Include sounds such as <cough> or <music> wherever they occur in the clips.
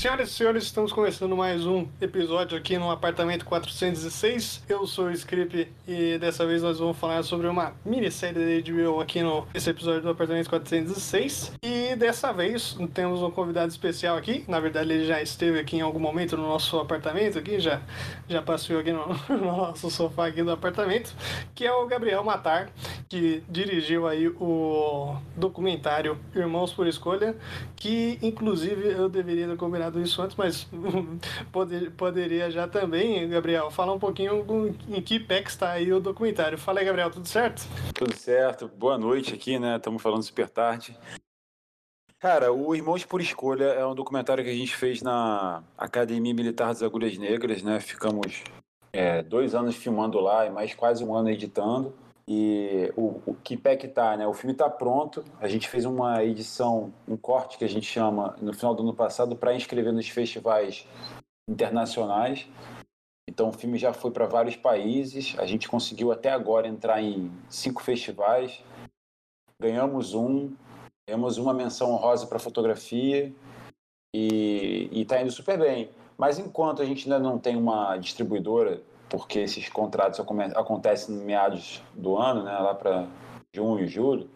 Senhoras e senhores, estamos começando mais um episódio aqui no apartamento 406. Eu sou o Script e dessa vez nós vamos falar sobre uma minissérie da HBO aqui no esse episódio do apartamento 406. E dessa vez temos um convidado especial aqui. Na verdade, ele já esteve aqui em algum momento no nosso apartamento aqui, já já passeou aqui no, <laughs> no nosso sofá aqui do apartamento, que é o Gabriel Matar, que dirigiu aí o documentário Irmãos por Escolha, que inclusive eu deveria ter combinado isso antes, mas <laughs> poder, poderia já também, Gabriel, falar um pouquinho em que pé que está aí o documentário. Fala aí, Gabriel, tudo certo? Tudo certo. Boa noite aqui, né? Estamos falando super tarde. Cara, o Irmãos por Escolha é um documentário que a gente fez na Academia Militar das Agulhas Negras, né? Ficamos é, dois anos filmando lá e mais quase um ano editando. E o, o que pé que tá, né? O filme está pronto. A gente fez uma edição, um corte que a gente chama no final do ano passado para inscrever nos festivais internacionais. Então o filme já foi para vários países. A gente conseguiu até agora entrar em cinco festivais. Ganhamos um, ganhamos uma menção honrosa para fotografia e está indo super bem. Mas enquanto a gente ainda não tem uma distribuidora porque esses contratos acontecem no meados do ano, né, lá para junho, julho,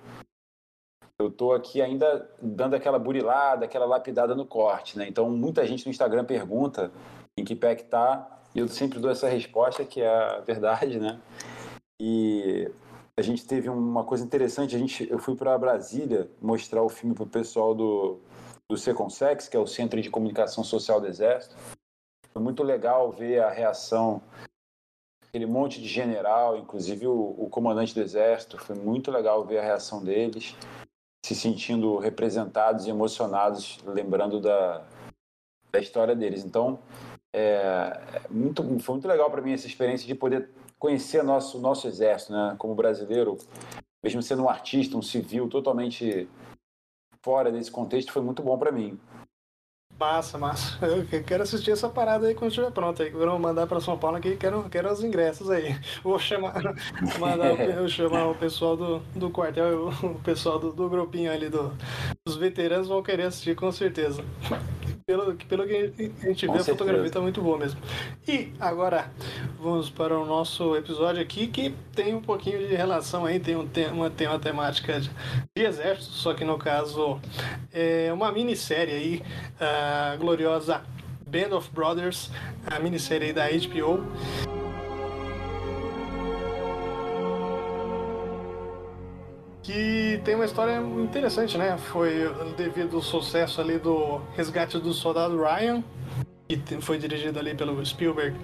eu estou aqui ainda dando aquela burilada, aquela lapidada no corte, né? Então muita gente no Instagram pergunta em que pé que tá, e eu sempre dou essa resposta que é a verdade, né? E a gente teve uma coisa interessante, a gente, eu fui para Brasília mostrar o filme para o pessoal do, do Seconsex, que é o Centro de Comunicação Social do Exército. Foi muito legal ver a reação aquele monte de general, inclusive o, o, comandante do exército. Foi muito legal ver a reação deles, se sentindo representados e emocionados, lembrando da, da história deles. Então, é, é muito, foi muito legal para mim essa experiência de poder conhecer nosso nosso exército, né? Como brasileiro, mesmo sendo um artista, um civil totalmente fora desse contexto, foi muito bom para mim. Massa, massa. <laughs> Eu quero assistir essa parada aí quando estiver pronto. Aí vou mandar para São Paulo aqui, quero, quero os ingressos aí. <laughs> Vou chamar, <laughs> mandar eu chamar o pessoal do, do quartel, o pessoal do, do grupinho ali do, dos veteranos vão querer assistir com certeza pelo, pelo que a gente vê, a fotografia está muito boa mesmo. E agora vamos para o nosso episódio aqui que tem um pouquinho de relação aí, tem, um, tem, uma, tem uma temática de, de exército, só que no caso é uma minissérie aí, a gloriosa Band of Brothers, a minissérie da HBO. Que tem uma história interessante, né? Foi devido ao sucesso ali do Resgate do Soldado Ryan, que foi dirigido ali pelo Spielberg,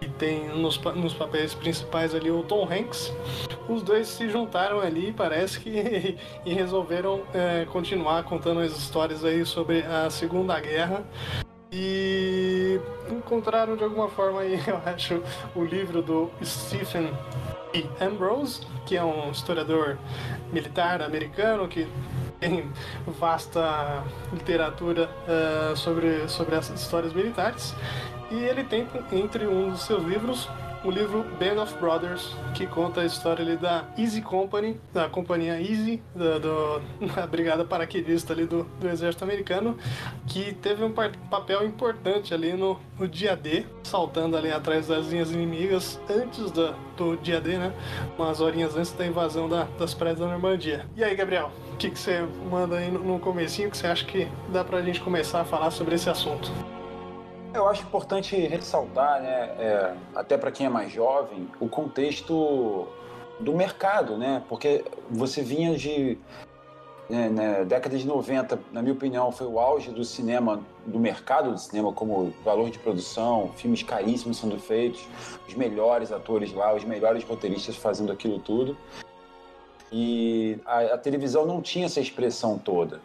e tem nos, nos papéis principais ali o Tom Hanks. Os dois se juntaram ali, parece que, <laughs> e resolveram é, continuar contando as histórias aí sobre a Segunda Guerra. E encontraram de alguma forma aí, <laughs> eu acho, o livro do Stephen Ambrose, que é um historiador militar americano que tem vasta literatura uh, sobre, sobre essas histórias militares. E ele tem entre um dos seus livros o livro Band of Brothers, que conta a história ali da Easy Company, da companhia Easy, da, do, <laughs> da brigada paraquedista ali do, do exército americano, que teve um papel importante ali no, no dia D, saltando ali atrás das linhas inimigas antes do, do dia D, né? Umas horinhas antes da invasão da, das praias da Normandia. E aí, Gabriel, o que, que você manda aí no, no comecinho que você acha que dá pra gente começar a falar sobre esse assunto? Eu acho importante ressaltar, né, é, até para quem é mais jovem, o contexto do mercado, né? Porque você vinha de né, né, década de 90, na minha opinião, foi o auge do cinema, do mercado do cinema, como valor de produção, filmes caríssimos sendo feitos, os melhores atores lá, os melhores roteiristas fazendo aquilo tudo. E a, a televisão não tinha essa expressão toda.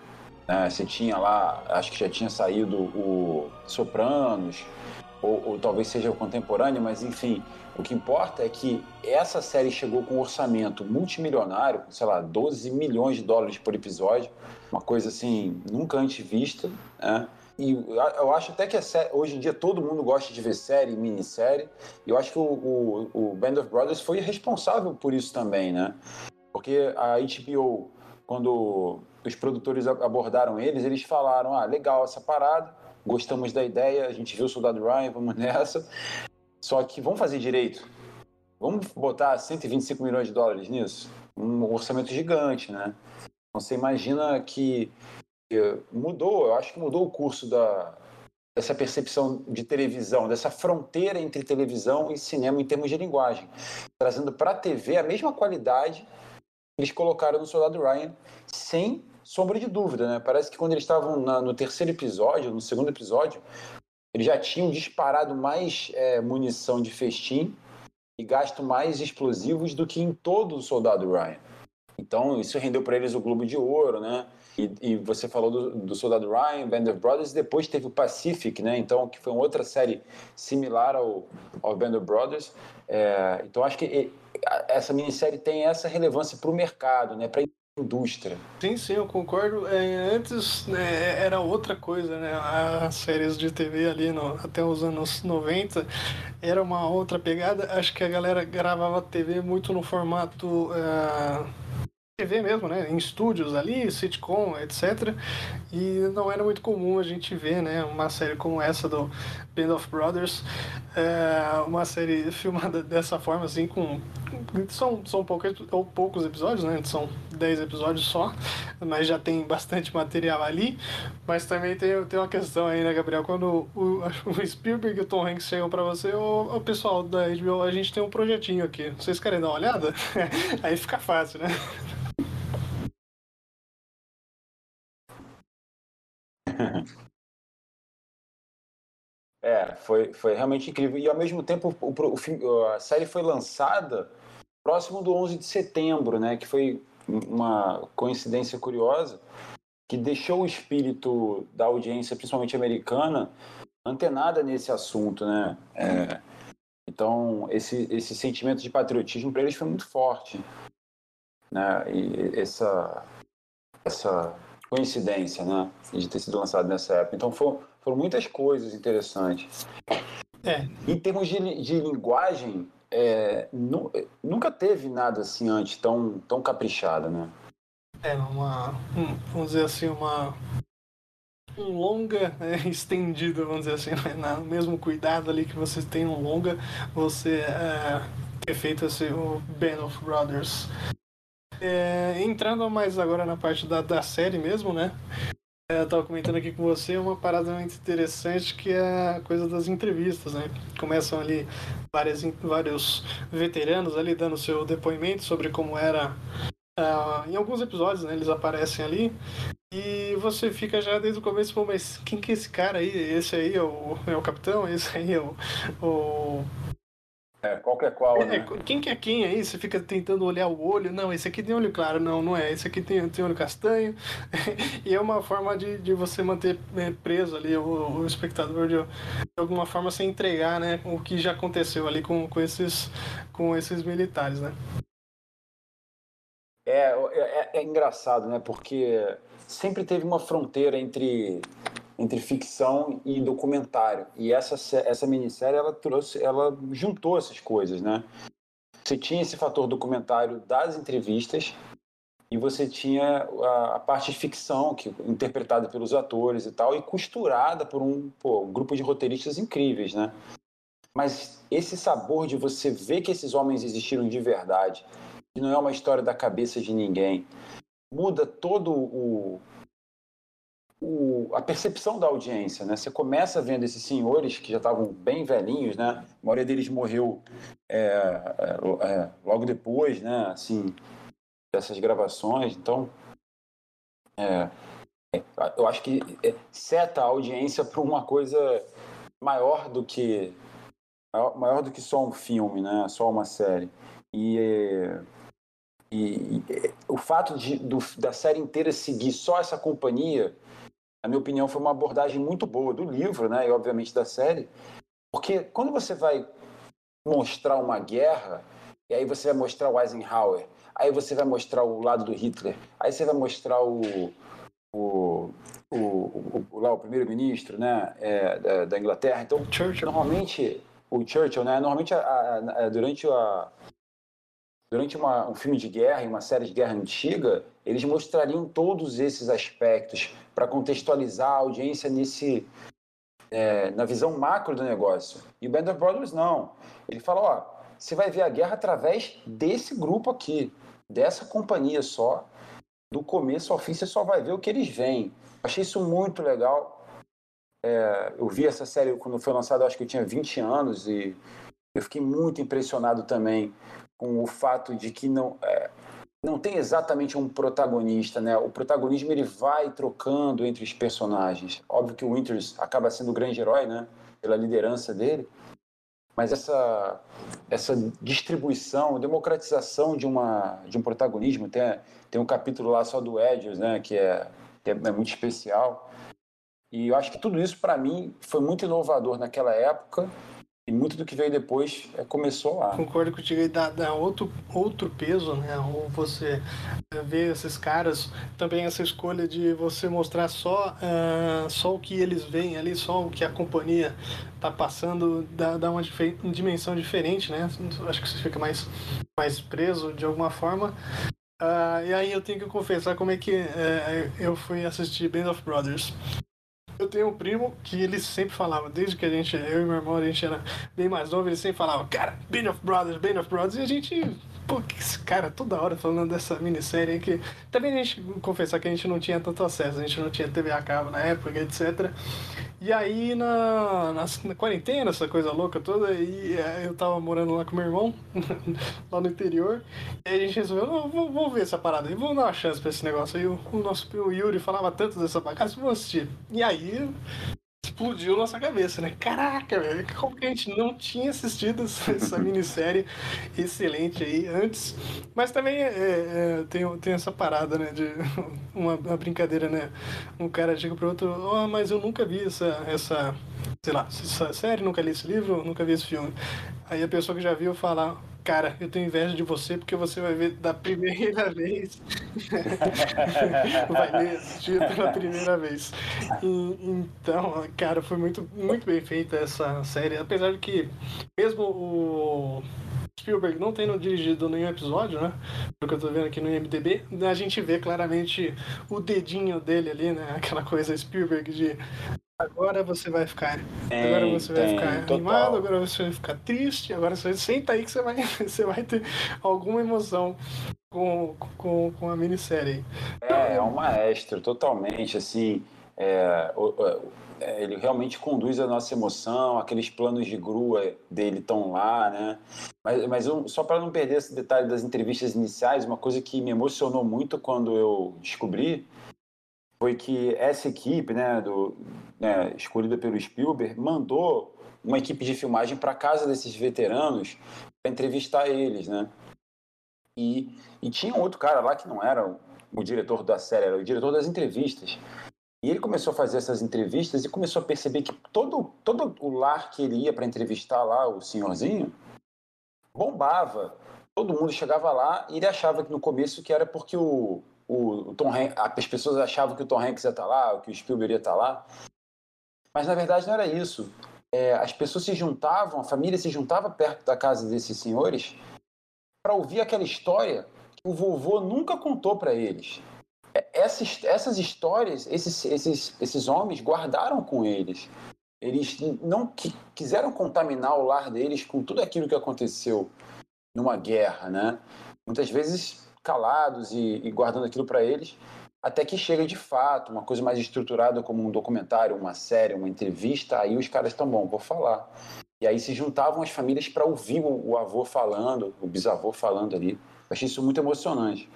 Né? Você tinha lá, acho que já tinha saído o Sopranos, ou, ou, talvez seja o contemporâneo, mas enfim, o que importa é que essa série chegou com um orçamento multimilionário, sei lá, 12 milhões de dólares por episódio, uma coisa assim nunca antes vista, né? E eu acho até que série, hoje em dia todo mundo gosta de ver série, minissérie, e eu acho que o, o, o Band of Brothers foi responsável por isso também, né? Porque a HBO, quando os produtores abordaram eles, eles falaram: ah, legal essa parada, gostamos da ideia, a gente viu o Soldado Ryan, vamos <laughs> nessa. Só que vamos fazer direito. Vamos botar 125 milhões de dólares nisso? Um orçamento gigante, né? Então, você imagina que mudou, eu acho que mudou o curso da, dessa percepção de televisão, dessa fronteira entre televisão e cinema em termos de linguagem, trazendo para a TV a mesma qualidade eles colocaram no Soldado Ryan, sem sombra de dúvida, né? Parece que quando eles estavam no terceiro episódio, no segundo episódio, eles já tinham disparado mais é, munição de festim e gasto mais explosivos do que em todo o Soldado Ryan. Então, isso rendeu para eles o Globo de Ouro, né? E, e você falou do, do, Soldado Ryan, Band of Brothers, e depois teve o Pacific, né? Então, que foi uma outra série similar ao, ao Band of Brothers. É, então, acho que essa minissérie tem essa relevância para o mercado, né? Para indústria. Sim, sim, eu concordo. É, antes né, era outra coisa, né? As séries de TV ali no, até os anos 90 era uma outra pegada. Acho que a galera gravava TV muito no formato. Uh TV mesmo, né? Em estúdios ali, sitcom, etc. E não era muito comum a gente ver, né? Uma série como essa do Band of Brothers, é, uma série <laughs> filmada dessa forma, assim, com são são poucos, ou poucos episódios, né? São 10 episódios só, mas já tem bastante material ali. Mas também tem, tem uma questão aí, né, Gabriel? Quando o, o <laughs> Spielberg e o Tom Hanks chegam para você, o, o pessoal da HBO, a gente tem um projetinho aqui. Vocês querem dar uma olhada? <laughs> aí fica fácil, né? É, foi, foi realmente incrível. E ao mesmo tempo, o, o, a série foi lançada próximo do 11 de setembro, né? Que foi uma coincidência curiosa que deixou o espírito da audiência, principalmente americana, antenada nesse assunto, né? É, então, esse, esse sentimento de patriotismo para eles foi muito forte, né? E essa, essa coincidência, né? De ter sido lançado nessa época. Então foram, foram muitas coisas interessantes. É. Em termos de, de linguagem, é, nu, nunca teve nada assim antes tão, tão caprichado, né? É, uma. Um, vamos dizer assim, uma. Um longa né, <laughs> estendido, vamos dizer assim, né, no mesmo cuidado ali que você tem um longa, você é, ter feito esse, o Band of Brothers é, entrando mais agora na parte da, da série mesmo, né? É, eu tava comentando aqui com você uma parada muito interessante que é a coisa das entrevistas, né? Começam ali várias, vários veteranos ali dando seu depoimento sobre como era. Uh, em alguns episódios, né, eles aparecem ali e você fica já desde o começo, pô, mas quem que é esse cara aí? Esse aí é o, é o capitão? Esse aí é o, o é, qualquer qual, né? É, quem que é quem aí? Você fica tentando olhar o olho. Não, esse aqui tem olho claro. Não, não é. Esse aqui tem, tem olho castanho. <laughs> e é uma forma de, de você manter é, preso ali o, o espectador de, de, alguma forma se entregar, né? O que já aconteceu ali com, com, esses, com esses militares, né? É, é, é engraçado, né? Porque sempre teve uma fronteira entre entre ficção e documentário. E essa, essa minissérie, ela trouxe, ela juntou essas coisas, né? Você tinha esse fator documentário das entrevistas e você tinha a, a parte de ficção, que interpretada pelos atores e tal, e costurada por um, pô, um grupo de roteiristas incríveis, né? Mas esse sabor de você ver que esses homens existiram de verdade, que não é uma história da cabeça de ninguém, muda todo o, o, a percepção da audiência, né? Você começa vendo esses senhores que já estavam bem velhinhos, né? A maioria deles morreu é, é, é, logo depois, né? Assim, dessas gravações. Então, é, é, eu acho que é, seta a audiência para uma coisa maior do que maior, maior, do que só um filme, né? Só uma série. E, e, e o fato de, do, da série inteira seguir só essa companhia na minha opinião, foi uma abordagem muito boa do livro, né, e obviamente da série, porque quando você vai mostrar uma guerra, e aí você vai mostrar o Eisenhower, aí você vai mostrar o lado do Hitler, aí você vai mostrar o, o, o, o, o lá o primeiro-ministro, né, é, da, da, Inglaterra. Então, Churchill. normalmente o Churchill, né, normalmente a, a, a, durante a durante uma, um filme de guerra, uma série de guerra antiga, eles mostrariam todos esses aspectos para contextualizar a audiência nesse, é, na visão macro do negócio. E o Band of Brothers não. Ele fala, ó, você vai ver a guerra através desse grupo aqui, dessa companhia só. Do começo ao fim, você só vai ver o que eles veem. Achei isso muito legal. É, eu vi essa série quando foi lançada, acho que eu tinha 20 anos e eu fiquei muito impressionado também com o fato de que não é, não tem exatamente um protagonista, né? O protagonismo ele vai trocando entre os personagens. Óbvio que o Winters acaba sendo o grande herói, né? Pela liderança dele. Mas essa essa distribuição, democratização de uma de um protagonismo, tem tem um capítulo lá só do Edges, né? Que é que é, é muito especial. E eu acho que tudo isso para mim foi muito inovador naquela época e muito do que veio depois é, começou lá. Concordo contigo, dá, dá outro, outro peso, né? Ou você vê esses caras, também essa escolha de você mostrar só, uh, só o que eles veem ali, só o que a companhia tá passando, dá, dá uma dimensão diferente, né? Acho que você fica mais, mais preso de alguma forma. Uh, e aí eu tenho que confessar como é que uh, eu fui assistir Band of Brothers. Eu tenho um primo que ele sempre falava, desde que a gente, eu e meu irmão, a gente era bem mais novo, ele sempre falava, cara, Band of Brothers, Band of Brothers, e a gente pô, que esse cara toda hora falando dessa minissérie aí que também a gente confessar que a gente não tinha tanto acesso, a gente não tinha TV a cabo na época, etc. E aí na, na, na <laughs> quarentena, essa coisa louca toda, e é, eu tava morando lá com meu irmão, <laughs> lá no interior, e a gente resolveu, não, vou, vou ver essa parada aí, vamos dar uma chance pra esse negócio. Aí o, o nosso o Yuri falava tanto dessa bagaça, vamos assistir. E aí explodiu nossa cabeça, né? Caraca, velho, como que a gente não tinha assistido essa <laughs> minissérie excelente aí antes? Mas também é, é, tem, tem essa parada, né? De <laughs> uma, uma, brincadeira, né? Um cara chega pro outro, oh, mas eu nunca vi essa, essa, sei lá, essa série, nunca li esse livro, nunca vi esse filme. Aí a pessoa que já viu fala, cara, eu tenho inveja de você porque você vai ver da primeira <laughs> vez. vai ler assistir pela primeira vez. E, então, cara, foi muito, muito bem feita essa série. Apesar de que, mesmo o Spielberg não tendo dirigido nenhum episódio, né? Pelo que eu tô vendo aqui no IMDB, a gente vê claramente o dedinho dele ali, né? Aquela coisa Spielberg de Agora você vai ficar. Tem, agora você vai ficar total. animado, agora você vai ficar triste, agora você senta aí que você vai, <laughs> você vai ter alguma emoção com, com, com a minissérie. É, é um maestro, totalmente, assim. É, é, ele realmente conduz a nossa emoção, aqueles planos de grua dele estão lá, né? Mas, mas eu, só para não perder esse detalhe das entrevistas iniciais, uma coisa que me emocionou muito quando eu descobri foi que essa equipe, né, do, né, escolhida pelo Spielberg, mandou uma equipe de filmagem para casa desses veteranos para entrevistar eles, né? E, e tinha outro cara lá que não era o, o diretor da série, era o diretor das entrevistas. E ele começou a fazer essas entrevistas e começou a perceber que todo, todo o lar que ele ia para entrevistar lá, o senhorzinho, bombava. Todo mundo chegava lá e ele achava que no começo que era porque o, o, Tom Hanks, as pessoas achavam que o Tom Hanks ia estar tá lá, que o Spielberg ia estar tá lá. Mas na verdade não era isso. É, as pessoas se juntavam, a família se juntava perto da casa desses senhores para ouvir aquela história que o vovô nunca contou para eles. É, essas, essas histórias, esses, esses, esses homens guardaram com eles. Eles não qui, quiseram contaminar o lar deles com tudo aquilo que aconteceu numa guerra, né? Muitas vezes calados e, e guardando aquilo para eles, até que chega de fato uma coisa mais estruturada como um documentário, uma série, uma entrevista, aí os caras estão bom, vou falar. E aí se juntavam as famílias para ouvir o, avô falando, o bisavô falando ali. Eu achei isso muito emocionante.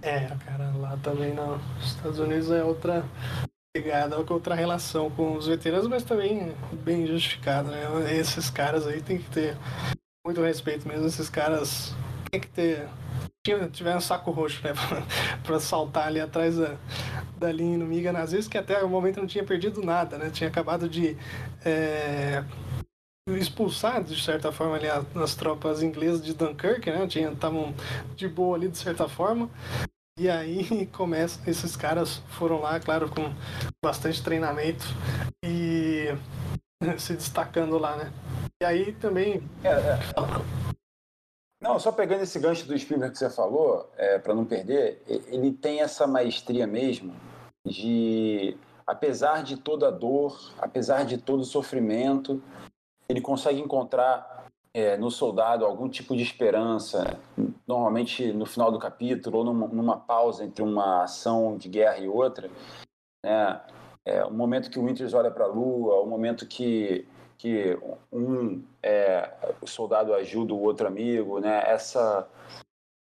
É, cara, lá também nos Estados Unidos é outra pegada, outra relação com os veteranos, mas também bem justificado, né? Esses caras aí tem que ter muito respeito mesmo, esses caras tem que ter tiver um saco roxo, né? <laughs> pra, saltar ali atrás da, da linha inimiga nazista, que até o momento não tinha perdido nada, né? Tinha acabado de é, expulsar, de certa forma, ali as tropas inglesas de Dunkirk, né? Estavam de boa ali, de certa forma. E aí <laughs> começa, esses caras foram lá, claro, com bastante treinamento e <laughs> se destacando lá, né? E aí também. É, é. Não, só pegando esse gancho do Spielberg que você falou, é, para não perder, ele tem essa maestria mesmo de apesar de toda a dor, apesar de todo o sofrimento, ele consegue encontrar é, no soldado algum tipo de esperança, normalmente no final do capítulo ou numa, numa pausa entre uma ação de guerra e outra, né? É, o momento que o Winters olha para a Lua, o momento que que um é, soldado ajuda o outro amigo, né? Essa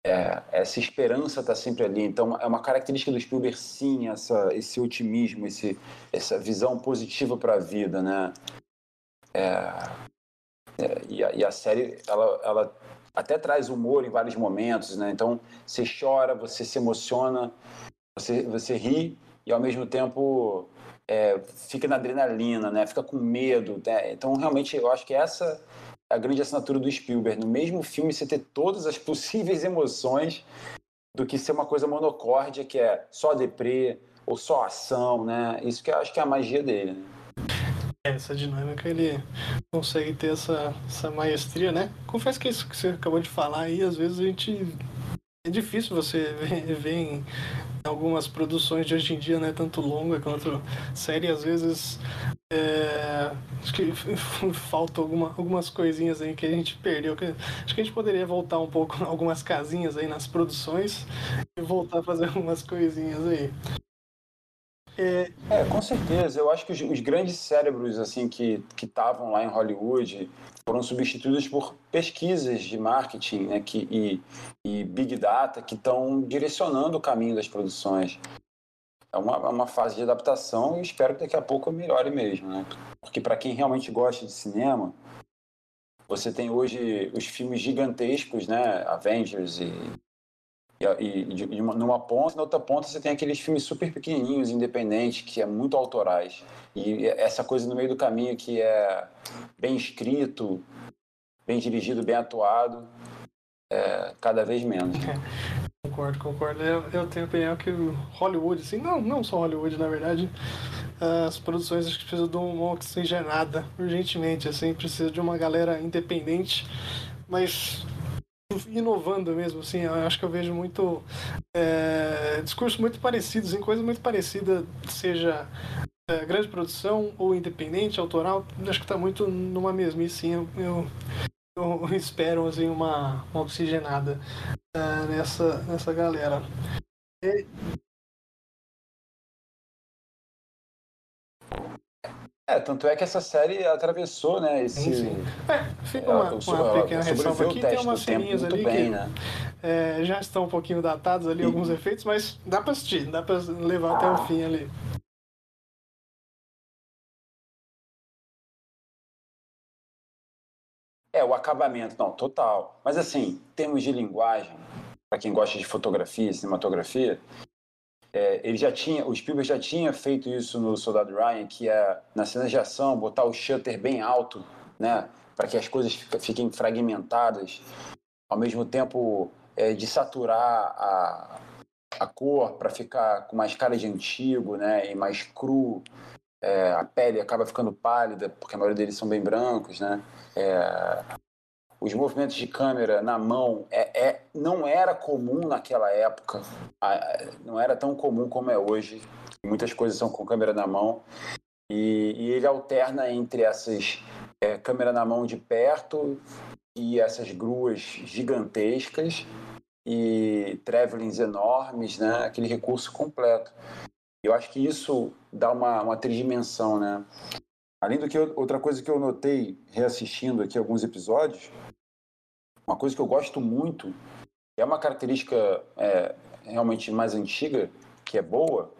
é, essa esperança está sempre ali. Então é uma característica do Spielberg, sim, essa esse otimismo, esse essa visão positiva para a vida, né? É, é, e, a, e, a, série ela, ela até traz humor em vários momentos, né? Então você chora, você se emociona, você você ri e ao mesmo tempo é, fica na adrenalina, né? Fica com medo. Né? Então, realmente, eu acho que essa é a grande assinatura do Spielberg. No mesmo filme, você ter todas as <laughs> possíveis emoções do que ser uma coisa monocórdia, que é só deprê ou só ação, né? Isso que eu acho que é a magia dele, né? Essa dinâmica ele consegue ter essa, essa maestria, né? Confesso que isso que você acabou de falar aí, às vezes a gente é difícil você ver, ver em algumas produções de hoje em dia, né, tanto longa quanto série, às vezes é, acho que <laughs> falta alguma, algumas coisinhas aí que a gente perdeu. Que, acho que a gente poderia voltar um pouco <laughs> algumas casinhas aí nas produções e voltar a fazer <laughs> algumas coisinhas aí. É, é, com certeza. Eu acho que os, os grandes cérebros assim que estavam lá em Hollywood foram substituídos por pesquisas de marketing né, que, e, e big data que estão direcionando o caminho das produções. É uma, é uma fase de adaptação e espero que daqui a pouco melhore mesmo, né? Porque para quem realmente gosta de cinema, você tem hoje os filmes gigantescos, né? Avengers e e, e, de, uma, numa ponta, na outra ponta você tem aqueles filmes super pequenininhos, independentes, que é muito autorais. E essa coisa no meio do caminho que é bem escrito, bem dirigido, bem atuado, é cada vez menos. É, concordo, concordo. Eu, eu tenho a opinião que Hollywood, assim, não, não só Hollywood, na verdade, as produções acho que precisam de uma oxigenada urgentemente, assim, precisa de uma galera independente, mas inovando mesmo, assim, acho que eu vejo muito é, discursos muito parecidos, em coisas muito parecidas, seja é, grande produção ou independente, autoral, acho que está muito numa mesmice, sim, eu, eu, eu, espero assim, uma, uma oxigenada é, nessa, nessa galera. E, É, tanto é que essa série atravessou, né? Esse, sim. É, fica uma, uma pequena ressalva aqui, tem umas ceninhas ali bem, que né? é, já estão um pouquinho datados ali, e... alguns efeitos, mas dá pra assistir, dá pra levar ah. até o fim ali. É, o acabamento, não, total. Mas assim, termos de linguagem, para quem gosta de fotografia, cinematografia, é, ele já tinha, o Spielberg já tinha feito isso no Soldado Ryan, que é na cena de ação botar o shutter bem alto, né, para que as coisas fiquem fragmentadas, ao mesmo tempo é, de saturar a, a cor para ficar com mais cara de antigo, né, e mais cru. É, a pele acaba ficando pálida, porque a maioria deles são bem brancos, né? É, os movimentos de câmera na mão é, é, não era comum naquela época, não era tão comum como é hoje. Muitas coisas são com câmera na mão. E, e ele alterna entre essas é, câmera na mão de perto e essas gruas gigantescas e travelings enormes, né? aquele recurso completo. Eu acho que isso dá uma, uma tridimensão, né? Além do que, outra coisa que eu notei reassistindo aqui alguns episódios, uma coisa que eu gosto muito, é uma característica é, realmente mais antiga, que é boa,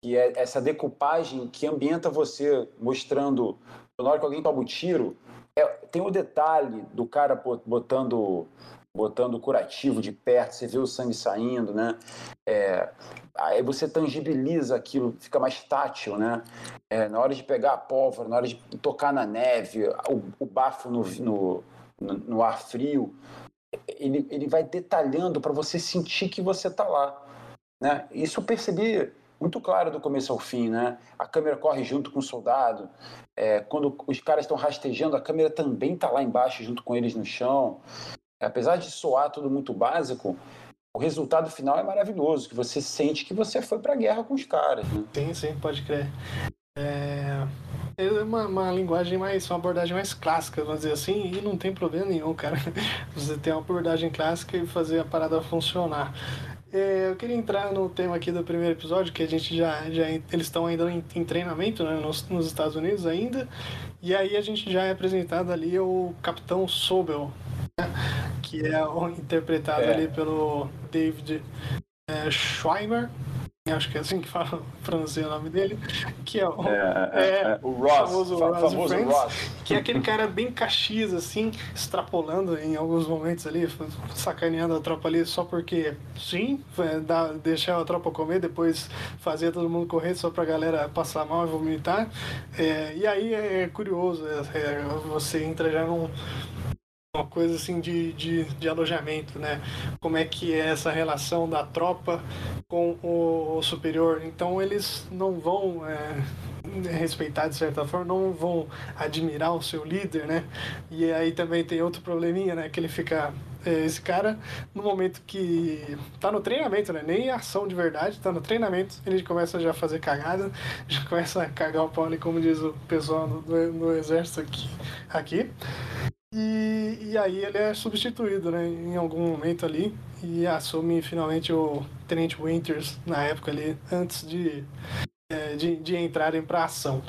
que é essa decupagem que ambienta você, mostrando, na hora que alguém toma o tiro, é, tem o detalhe do cara botando botando curativo de perto, você vê o sangue saindo, né? É, aí você tangibiliza aquilo, fica mais tátil, né? É, na hora de pegar a pólvora, na hora de tocar na neve, o, o bafo no, no, no, no ar frio, ele, ele vai detalhando para você sentir que você está lá. Né? Isso eu percebi muito claro do começo ao fim, né? A câmera corre junto com o soldado. É, quando os caras estão rastejando, a câmera também está lá embaixo junto com eles no chão apesar de soar tudo muito básico, o resultado final é maravilhoso, que você sente que você foi para a guerra com os caras. Né? Sim, sim, pode crer. É, é uma, uma, linguagem mais, uma abordagem mais clássica, vamos dizer assim, e não tem problema nenhum, cara. <laughs> Você tem uma abordagem clássica e fazer a parada funcionar. É, eu queria entrar no tema aqui do primeiro episódio, que a gente já, já eles estão ainda em, em treinamento né, nos, nos, Estados Unidos ainda, e aí a gente já é apresentado ali o Capitão Sobel, né, que é interpretado é. ali pelo David é, Schweimer, acho que é assim que fala, pronuncia o nome dele, que é o, é, é, é, é o Ross, famoso, Ross, famoso Friends, Ross, que é aquele cara bem caxias, assim, extrapolando em alguns momentos ali, sacaneando a tropa ali só porque sim, dá, deixar a tropa comer, depois fazer todo mundo correr só pra galera passar mal e vomitar. É, e aí é curioso, você entra já num uma coisa assim de, de, de, alojamento, né? Como é que é essa relação da tropa com o, superior. Então eles não vão é, respeitar de certa forma, não vão admirar o seu líder, né? E aí também tem outro probleminha, né? Que ele fica é, esse cara, no momento que tá no treinamento, né? Nem ação de verdade, tá no treinamento, ele começa já a fazer cagada, já começa a cagar o pau ali, como diz o pessoal no, no exército aqui. aqui. E, e aí ele é substituído, né, em algum momento ali e assume finalmente o Tenente Winters na época ali, antes de, é, de, de entrarem para ação.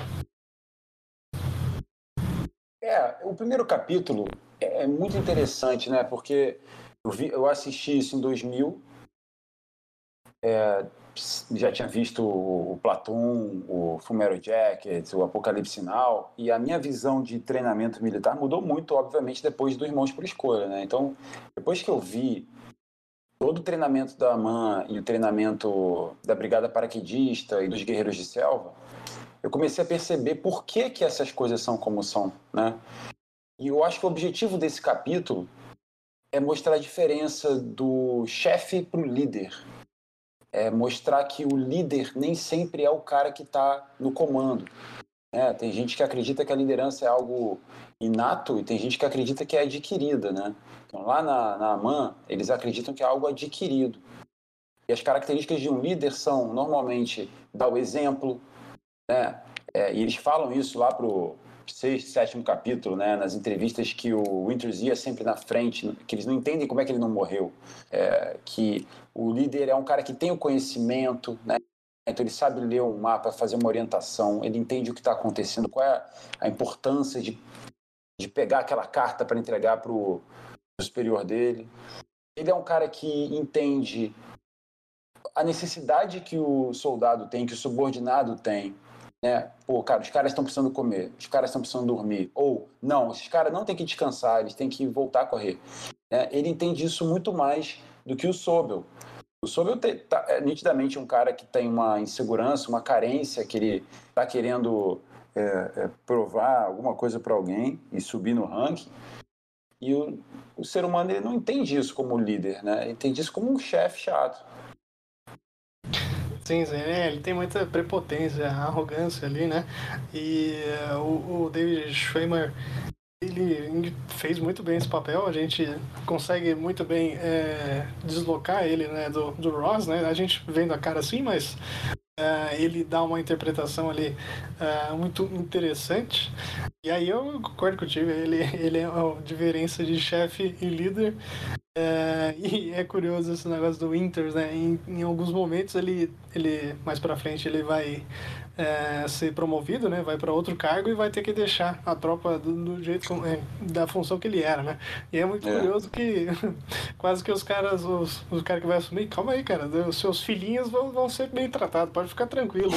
É, o primeiro capítulo é, é muito interessante, né, porque eu, vi, eu assisti isso em 2000, é, já tinha visto o Platum, o Fumero Jacket, o Apocalipse Now, e a minha visão de treinamento militar mudou muito, obviamente, depois do Irmãos por Escolha, né? Então, depois que eu vi todo o treinamento da AMAN e o treinamento da Brigada Paraquedista e dos Guerreiros de Selva, eu comecei a perceber por que, que essas coisas são como são, né? E eu acho que o objetivo desse capítulo é mostrar a diferença do chefe para o líder, é mostrar que o líder nem sempre é o cara que está no comando. Né? Tem gente que acredita que a liderança é algo inato e tem gente que acredita que é adquirida. Né? Então, lá na, na AMAN, eles acreditam que é algo adquirido. E as características de um líder são, normalmente, dar o exemplo, né? É, e eles falam isso lá pro sexto, sétimo capítulo, né, nas entrevistas que o Winters ia sempre na frente, que eles não entendem como é que ele não morreu, é, que o líder é um cara que tem o conhecimento, né, então ele sabe ler um mapa, fazer uma orientação, ele entende o que está acontecendo, qual é a importância de, de pegar aquela carta para entregar para o superior dele. Ele é um cara que entende a necessidade que o soldado tem, que o subordinado tem, né? Pô, cara, os caras estão precisando comer, os caras estão precisando dormir. Ou, não, esses caras não têm que descansar, eles têm que voltar a correr. Né? Ele entende isso muito mais do que o Sobel. O Sobel tá, é nitidamente um cara que tem uma insegurança, uma carência, que ele está querendo é, é, provar alguma coisa para alguém e subir no ranking. E o, o ser humano ele não entende isso como líder, né? Ele entende isso como um chefe chato. Sim, sim, é, ele tem muita prepotência, arrogância ali, né? E uh, o, o David Schwimmer, ele fez muito bem esse papel, a gente consegue muito bem é, deslocar ele né, do, do Ross, né? A gente vendo a cara assim, mas Uh, ele dá uma interpretação ali uh, muito interessante. E aí eu concordo contigo, ele, ele é uma diferença de chefe e líder. Uh, e é curioso esse negócio do Winters, né? Em, em alguns momentos ele, ele mais para frente ele vai é, ser promovido, né? Vai para outro cargo e vai ter que deixar a tropa do, do jeito como, é, da função que ele era, né? E é muito é. curioso que <laughs> quase que os caras, os, os caras que vai assumir, calma aí, cara, os seus filhinhos vão, vão ser bem tratados, pode ficar tranquilo.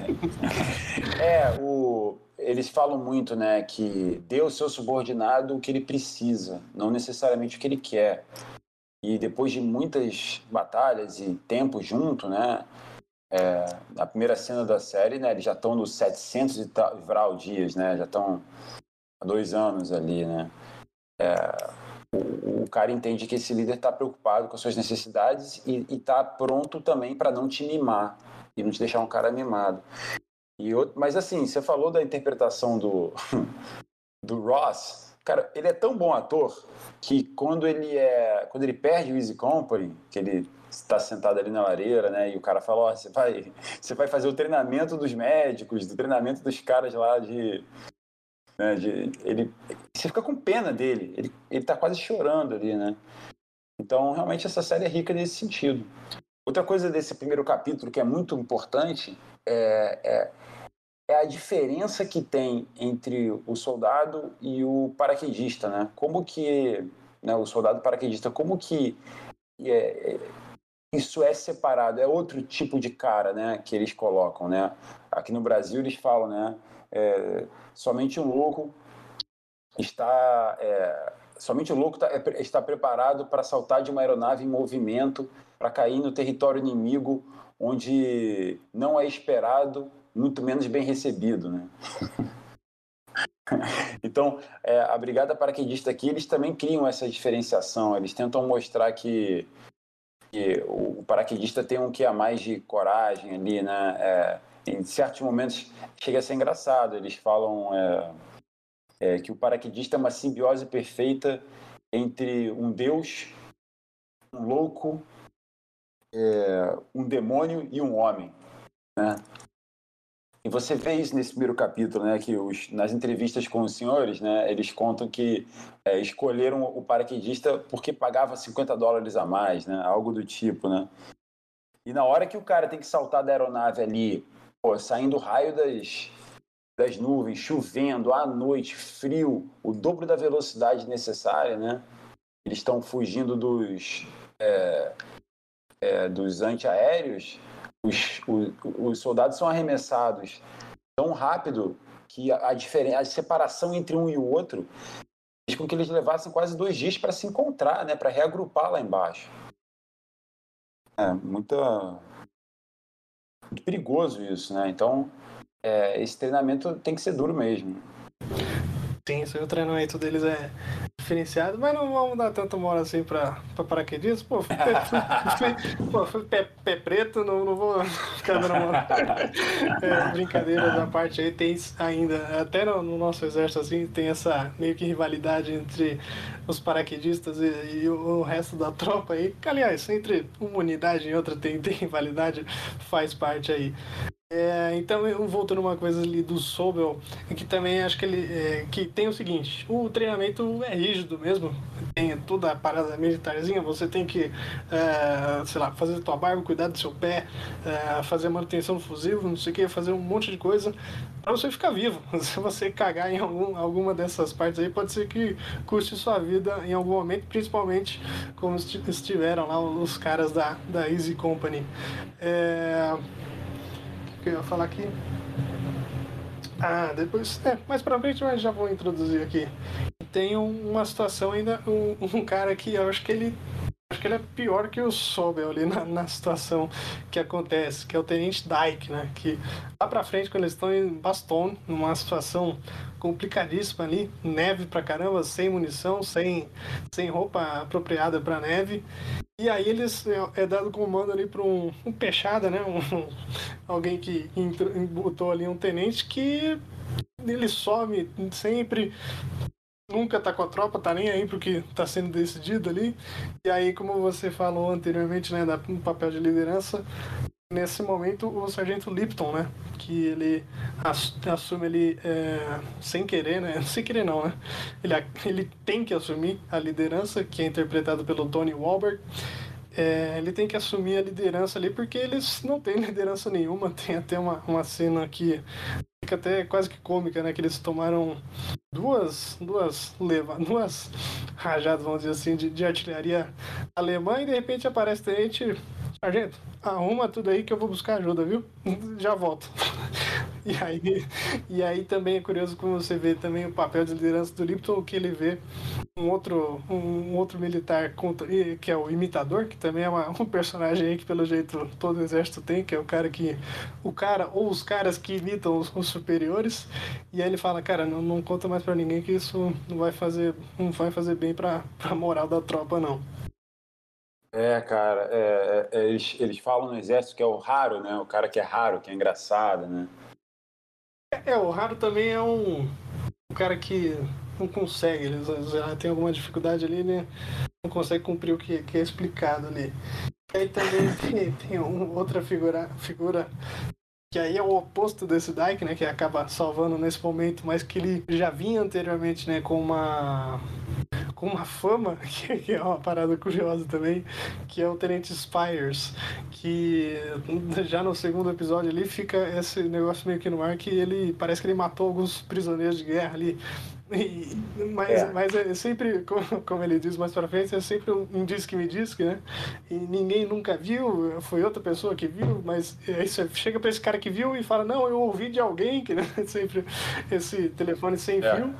<laughs> é, o eles falam muito, né, que dê ao seu subordinado o que ele precisa, não necessariamente o que ele quer. E depois de muitas batalhas e tempo junto, né, é, na primeira cena da série, né, eles já estão nos 700 e tal dias, né, já estão há dois anos ali, né. É, o, o, cara entende que esse líder está preocupado com as suas necessidades e está pronto também para não te mimar e não te deixar um cara mimado. E outro, mas assim, você falou da interpretação do, <laughs> do Ross, Cara, ele é tão bom ator que quando ele é. Quando ele perde o Easy Company, que ele está sentado ali na lareira, né? E o cara fala, ó, oh, você vai, você vai fazer o treinamento dos médicos, do treinamento dos caras lá de. Né, de ele, você fica com pena dele, ele, ele tá quase chorando ali, né? Então, realmente, essa série é rica nesse sentido. Outra coisa desse primeiro capítulo que é muito importante é, é, é a diferença que tem entre o soldado e o paraquedista, né? Como que né, o soldado paraquedista, como que é, é, isso é separado? É outro tipo de cara, né? Que eles colocam, né? Aqui no Brasil eles falam, né? É, somente um louco está é, somente o louco tá, é, está preparado para saltar de uma aeronave em movimento para cair no território inimigo onde não é esperado muito menos bem recebido, né? <laughs> então, é, a Brigada Paraquedista aqui, eles também criam essa diferenciação, eles tentam mostrar que, que o paraquedista tem um que a mais de coragem ali, né? É, em certos momentos chega a ser engraçado, eles falam é, é, que o paraquedista é uma simbiose perfeita entre um deus, um louco, é, um demônio e um homem, né? E você vê isso nesse primeiro capítulo, né? Que os, nas entrevistas com os senhores, né? Eles contam que é, escolheram o paraquedista porque pagava 50 dólares a mais, né? Algo do tipo, né? E na hora que o cara tem que saltar da aeronave ali, pô, saindo raio das, das nuvens, chovendo, à noite, frio, o dobro da velocidade necessária, né? Eles estão fugindo dos, é, é, dos antiaéreos os, os, os soldados são arremessados tão rápido que a, a, diferença, a separação entre um e o outro fez com que eles levassem quase dois dias para se encontrar, né, para reagrupar lá embaixo. É muita, muito perigoso isso, né? Então, é, esse treinamento tem que ser duro mesmo. Sim, o treinamento deles é diferenciado, mas não vamos dar tanto moral assim pra, pra paraquedistas. Pô, fui, pé, fui, pô, fui pé, pé, preto, não, não vou ficar dando moral. <laughs> É, brincadeiras da parte aí, tem ainda, até no, no, nosso exército assim, tem essa meio que rivalidade entre os paraquedistas e, e o, o, resto da tropa aí. Que, aliás, entre uma unidade e outra tem, tem rivalidade, faz parte aí. É, então, eu voltando uma coisa ali do Sobel, que também acho que ele é, que tem o seguinte: o treinamento é rígido mesmo, tem toda a parada militarzinha, você tem que, é, sei lá, fazer tua barba, cuidar do seu pé, é, fazer manutenção do fusível, não sei o que, fazer um monte de coisa para você ficar vivo. <laughs> Se você cagar em algum, alguma dessas partes aí, pode ser que custe sua vida em algum momento, principalmente como estiveram lá os caras da, da Easy Company. É que eu ia falar aqui. Ah, depois. É, mais pra frente, mas já vou introduzir aqui. Tem uma situação ainda, um, <laughs> um cara que eu acho que ele acho que ele é pior que o Sobel ali na, na, situação que acontece, que é o Tenente Dyke, né? Que lá pra frente, quando eles estão em Baston, numa situação complicadíssima ali, neve pra caramba, sem munição, sem, sem roupa apropriada pra neve. E aí eles é, é dado comando ali para um, um peixada, né? Um, alguém que entrou, botou ali um tenente que ele some sempre nunca tá com a tropa, tá nem aí pro que tá sendo decidido ali. E aí, como você falou anteriormente, né, no papel de liderança, nesse momento o sargento Lipton, né, que ele assume ele é, sem querer, né, <laughs> sem querer não, né, ele, ele tem que assumir a liderança, que é interpretado pelo Tony Wahlberg. É, ele tem que assumir a liderança ali porque eles não têm <laughs> liderança nenhuma. Tem até uma, uma cena que fica até quase que cômica, né? Que eles tomaram duas, duas, leva, <laughs> duas rajadas, vamos dizer assim, de, de artilharia alemã e de repente aparece a gente, sargento, arruma tudo aí que eu vou buscar ajuda, viu? <laughs> Já volto. E aí, e aí também é curioso como você vê também o papel de liderança do Lipton, que ele vê um outro, um outro militar que é o imitador, que também é uma, um personagem aí que pelo jeito todo exército tem, que é o cara que. O cara ou os caras que imitam os, os superiores. E aí ele fala, cara, não, não conta mais para ninguém que isso não vai fazer, não vai fazer bem pra, pra moral da tropa, não. É, cara, é, é, eles, eles falam no exército que é o raro, né? O cara que é raro, que é engraçado, né? É, o raro também é um, um cara que não consegue, ele já tem alguma dificuldade ali, ele não consegue cumprir o que, que é explicado ali. E aí também <laughs> tem, tem um, outra figura, figura que aí é o oposto desse Dyke, né, que acaba salvando nesse momento, mas que ele já vinha anteriormente, né, com uma com uma fama, <laughs> que é uma parada curiosa também, que é o Tenente Spires, que já no segundo episódio ali fica esse negócio meio que no ar que ele parece que ele matou alguns prisioneiros de guerra ali. E, mas, é. mas é sempre, como, ele diz mais pra frente, é sempre um, um diz que me diz que, né? E ninguém nunca viu, foi outra pessoa que viu, mas aí você chega pra esse cara que viu e fala, não, eu ouvi de alguém, que <laughs> né? sempre esse telefone sem é. fio.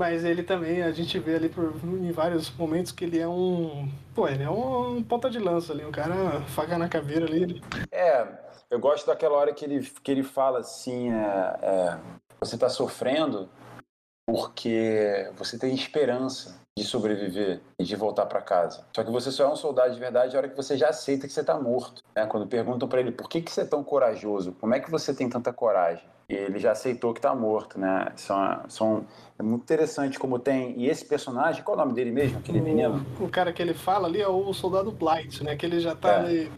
Mas ele também, a gente vê ali por, em vários momentos que ele é um. Pô, ele é um, um ponta de lança ali, um cara faca na caveira ali. É, eu gosto daquela hora que ele, que ele fala assim: é, é, você está sofrendo porque você tem esperança de sobreviver e de voltar para casa. Só que você só é um soldado de verdade na hora que você já aceita que você está morto. Né? Quando perguntam para ele por que, que você é tão corajoso, como é que você tem tanta coragem? E ele já aceitou que está morto, né? São, são, é muito interessante como tem. E esse personagem, qual é o nome dele mesmo, aquele o, menino? O cara que ele fala ali é o soldado Blight, né? Que ele já está é. ali.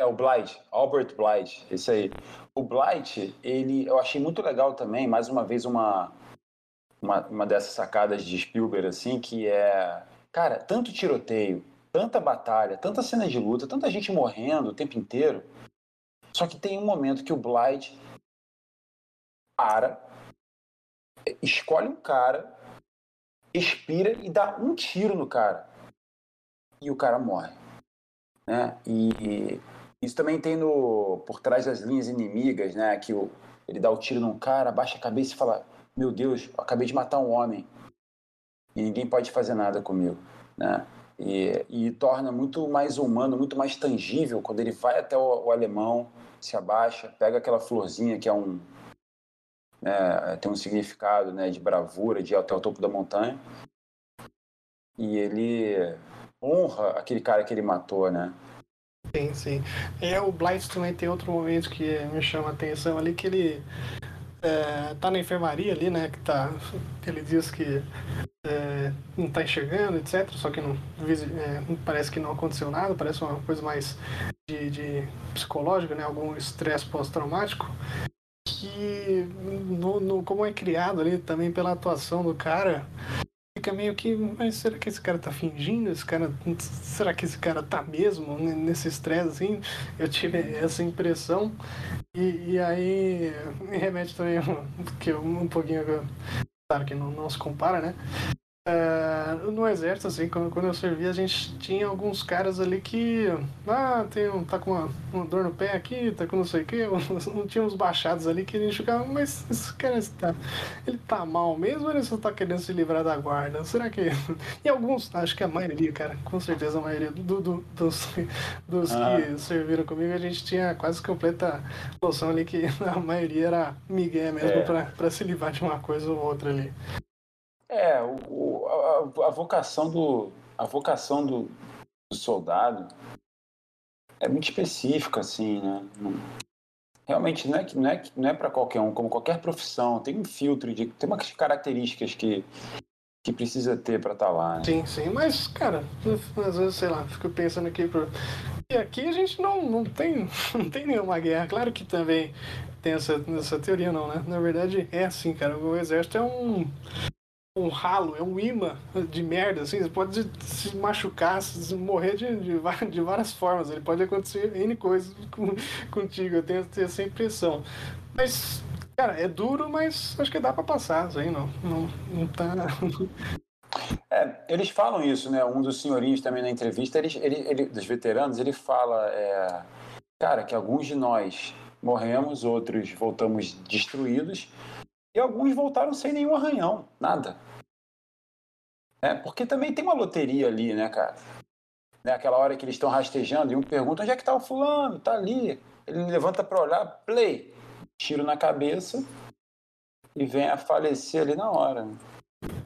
É o Blight, Albert Blight, esse aí. O Blight, ele, eu achei muito legal também, mais uma vez uma, uma, uma dessas sacadas de Spielberg, assim, que é, cara, tanto tiroteio, tanta batalha, tanta cena de luta, tanta gente morrendo o tempo inteiro. Só que tem um momento que o Blight para, escolhe um cara, expira e dá um tiro no cara. E o cara morre. Né? E isso também tem no por trás das linhas inimigas, né? Que o, ele dá o tiro num cara, abaixa a cabeça e fala: Meu Deus, acabei de matar um homem e ninguém pode fazer nada comigo, né? E, e torna muito mais humano, muito mais tangível quando ele vai até o, o alemão, se abaixa, pega aquela florzinha que é um né, tem um significado né, de bravura, de ir até o topo da montanha. E ele honra aquele cara que ele matou, né? Sim, sim. E o Blight também tem outro momento que me chama a atenção ali, que ele é, tá na enfermaria ali, né? Que tá. Ele diz que é, não tá enxergando, etc. Só que não, é, parece que não aconteceu nada, parece uma coisa mais de, de psicológica, né? Algum estresse pós-traumático que no, no, como é criado ali também pela atuação do cara, fica meio que, mas será que esse cara tá fingindo? Esse cara, será que esse cara tá mesmo nesse estresse assim? Eu tive essa impressão e, e aí me remete também que um pouquinho claro que não, não se compara, né? Uh, no exército, assim, quando, quando, eu servi, a gente tinha alguns caras ali que. Ah, tem um, tá com uma, uma dor no pé aqui, tá com não sei o que. <laughs> Não tinha uns baixados ali que a gente ficava, mas esse cara tá, ele tá mal mesmo ou ele só tá querendo se livrar da guarda? Será que. <laughs> E alguns, acho que a maioria, cara, com certeza a maioria do, do dos, <laughs> dos ah. que serviram comigo, a gente tinha quase completa noção ali que a maioria era migué mesmo é. pra, pra se livrar de uma coisa ou outra ali. É, o, a, a, vocação do a vocação do, do, soldado é muito específica, assim, né? realmente não é não é não é para qualquer um, como qualquer profissão, tem um filtro de tem umas características que que precisa ter para estar tá lá. Né? Sim, sim, mas cara, às vezes sei lá, fico pensando aqui pro e aqui a gente não, não tem <laughs> não tem nenhuma guerra. Claro que também tem essa, essa teoria não, né? Na verdade é assim, cara. O exército é um um ralo, é um imã de merda, assim, você pode se machucar, se morrer de, de, de, várias formas, ele pode acontecer N coisas <laughs> com, contigo, eu tenho, tenho essa impressão. Mas, cara, é duro, mas acho que dá para passar, assim, não, não, não tá... <laughs> É, eles falam isso, né? Um dos senhorinhos também na entrevista, ele, ele, ele dos veteranos, ele fala, é, cara, que alguns de nós morremos, outros voltamos destruídos, e alguns voltaram sem nenhum arranhão, nada. É, porque também tem uma loteria ali, né, cara? Né, aquela hora que eles estão rastejando e um pergunta onde é que tá o fulano? Tá ali. Ele levanta para olhar, play, tiro na cabeça e vem a falecer ali na hora.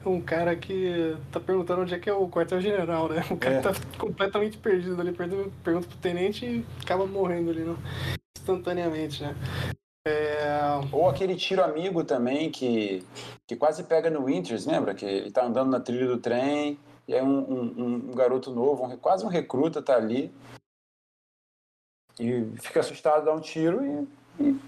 Um cara que tá perguntando onde é que é o quartel-general, né? O cara é. tá completamente perdido ali, pergunta pro tenente e acaba morrendo ali, né? instantaneamente, né? É... Ou aquele tiro amigo também, que, que quase pega no Winters, lembra? Que ele tá andando na trilha do trem, e aí um, um, um garoto novo, um, quase um recruta, tá ali, e fica assustado, dá um tiro e, e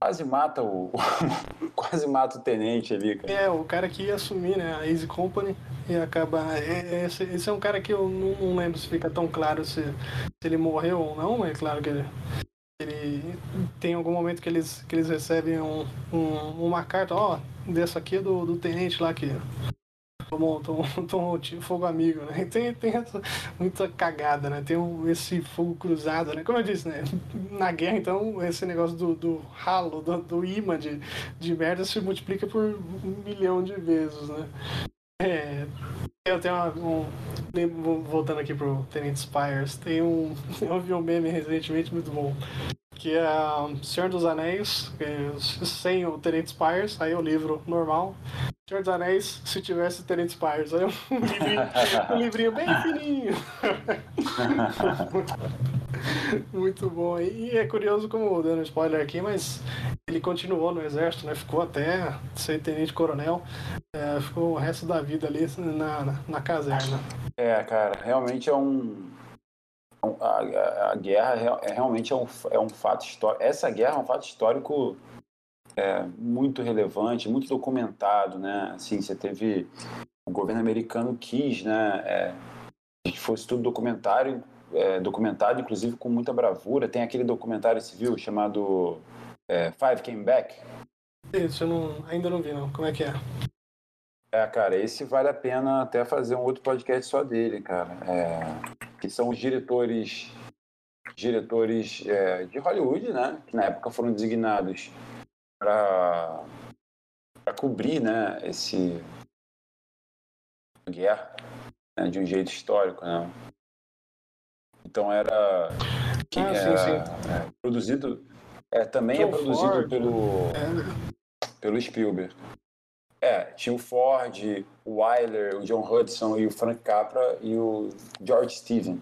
quase mata o. <laughs> quase mata o tenente ali, cara. É, o cara que ia assumir, né, a Easy Company e acaba. É, é, esse, esse, é um cara que eu não, não, lembro se fica tão claro se, se ele morreu ou não, é claro que ele, ele tem algum momento que eles, que eles recebem um, um, uma carta, ó, dessa aqui é do, do tenente lá que tomou, tomou, <laughs> tomou fogo amigo, né? Tem, tem essa, muita cagada, né? Tem um, esse fogo cruzado, né? Como eu disse, né? Na guerra, então, esse negócio do, do ralo, do, do imã de, de merda se multiplica por um milhão de vezes, né? É, eu tenho uma, um. Voltando aqui pro Tenente Spires, tem um. <laughs> Eu vi um meme recentemente muito bom. Que é Senhor dos Anéis, é, sem o Tenente Spires, aí o livro normal. Senhor dos Anéis, se tivesse Tenente Spires. Aí <laughs> um livrinho, um livrinho bem fininho. <laughs> Muito bom. E é curioso como, dando spoiler aqui, mas ele continuou no exército, né? Ficou até ser tenente coronel. É, ficou o resto da vida ali na, na, na caserna. É, cara, realmente é um. É a, a, a guerra é, realmente é um, é um fato histórico. Essa guerra é um fato histórico é, muito relevante, muito documentado, né? Assim, você teve o governo americano quis, né? É, que fosse tudo documentário, é, documentado, inclusive com muita bravura. Tem aquele documentário civil chamado é, Five Came Back. Isso, eu não, ainda não vi, não. Como é que é? É, cara, esse vale a pena até fazer um outro podcast só dele, cara. É, que são os diretores diretores é, de Hollywood, né? Que na época foram designados para cobrir né, esse guerra né, de um jeito histórico. Né? Então era, ah, sim, sim. É, produzido é, também John é produzido Ford. pelo é. pelo Spielberg. É, tinha o Ford, o Wyler, o John Hudson e o Frank Capra e o George Steven.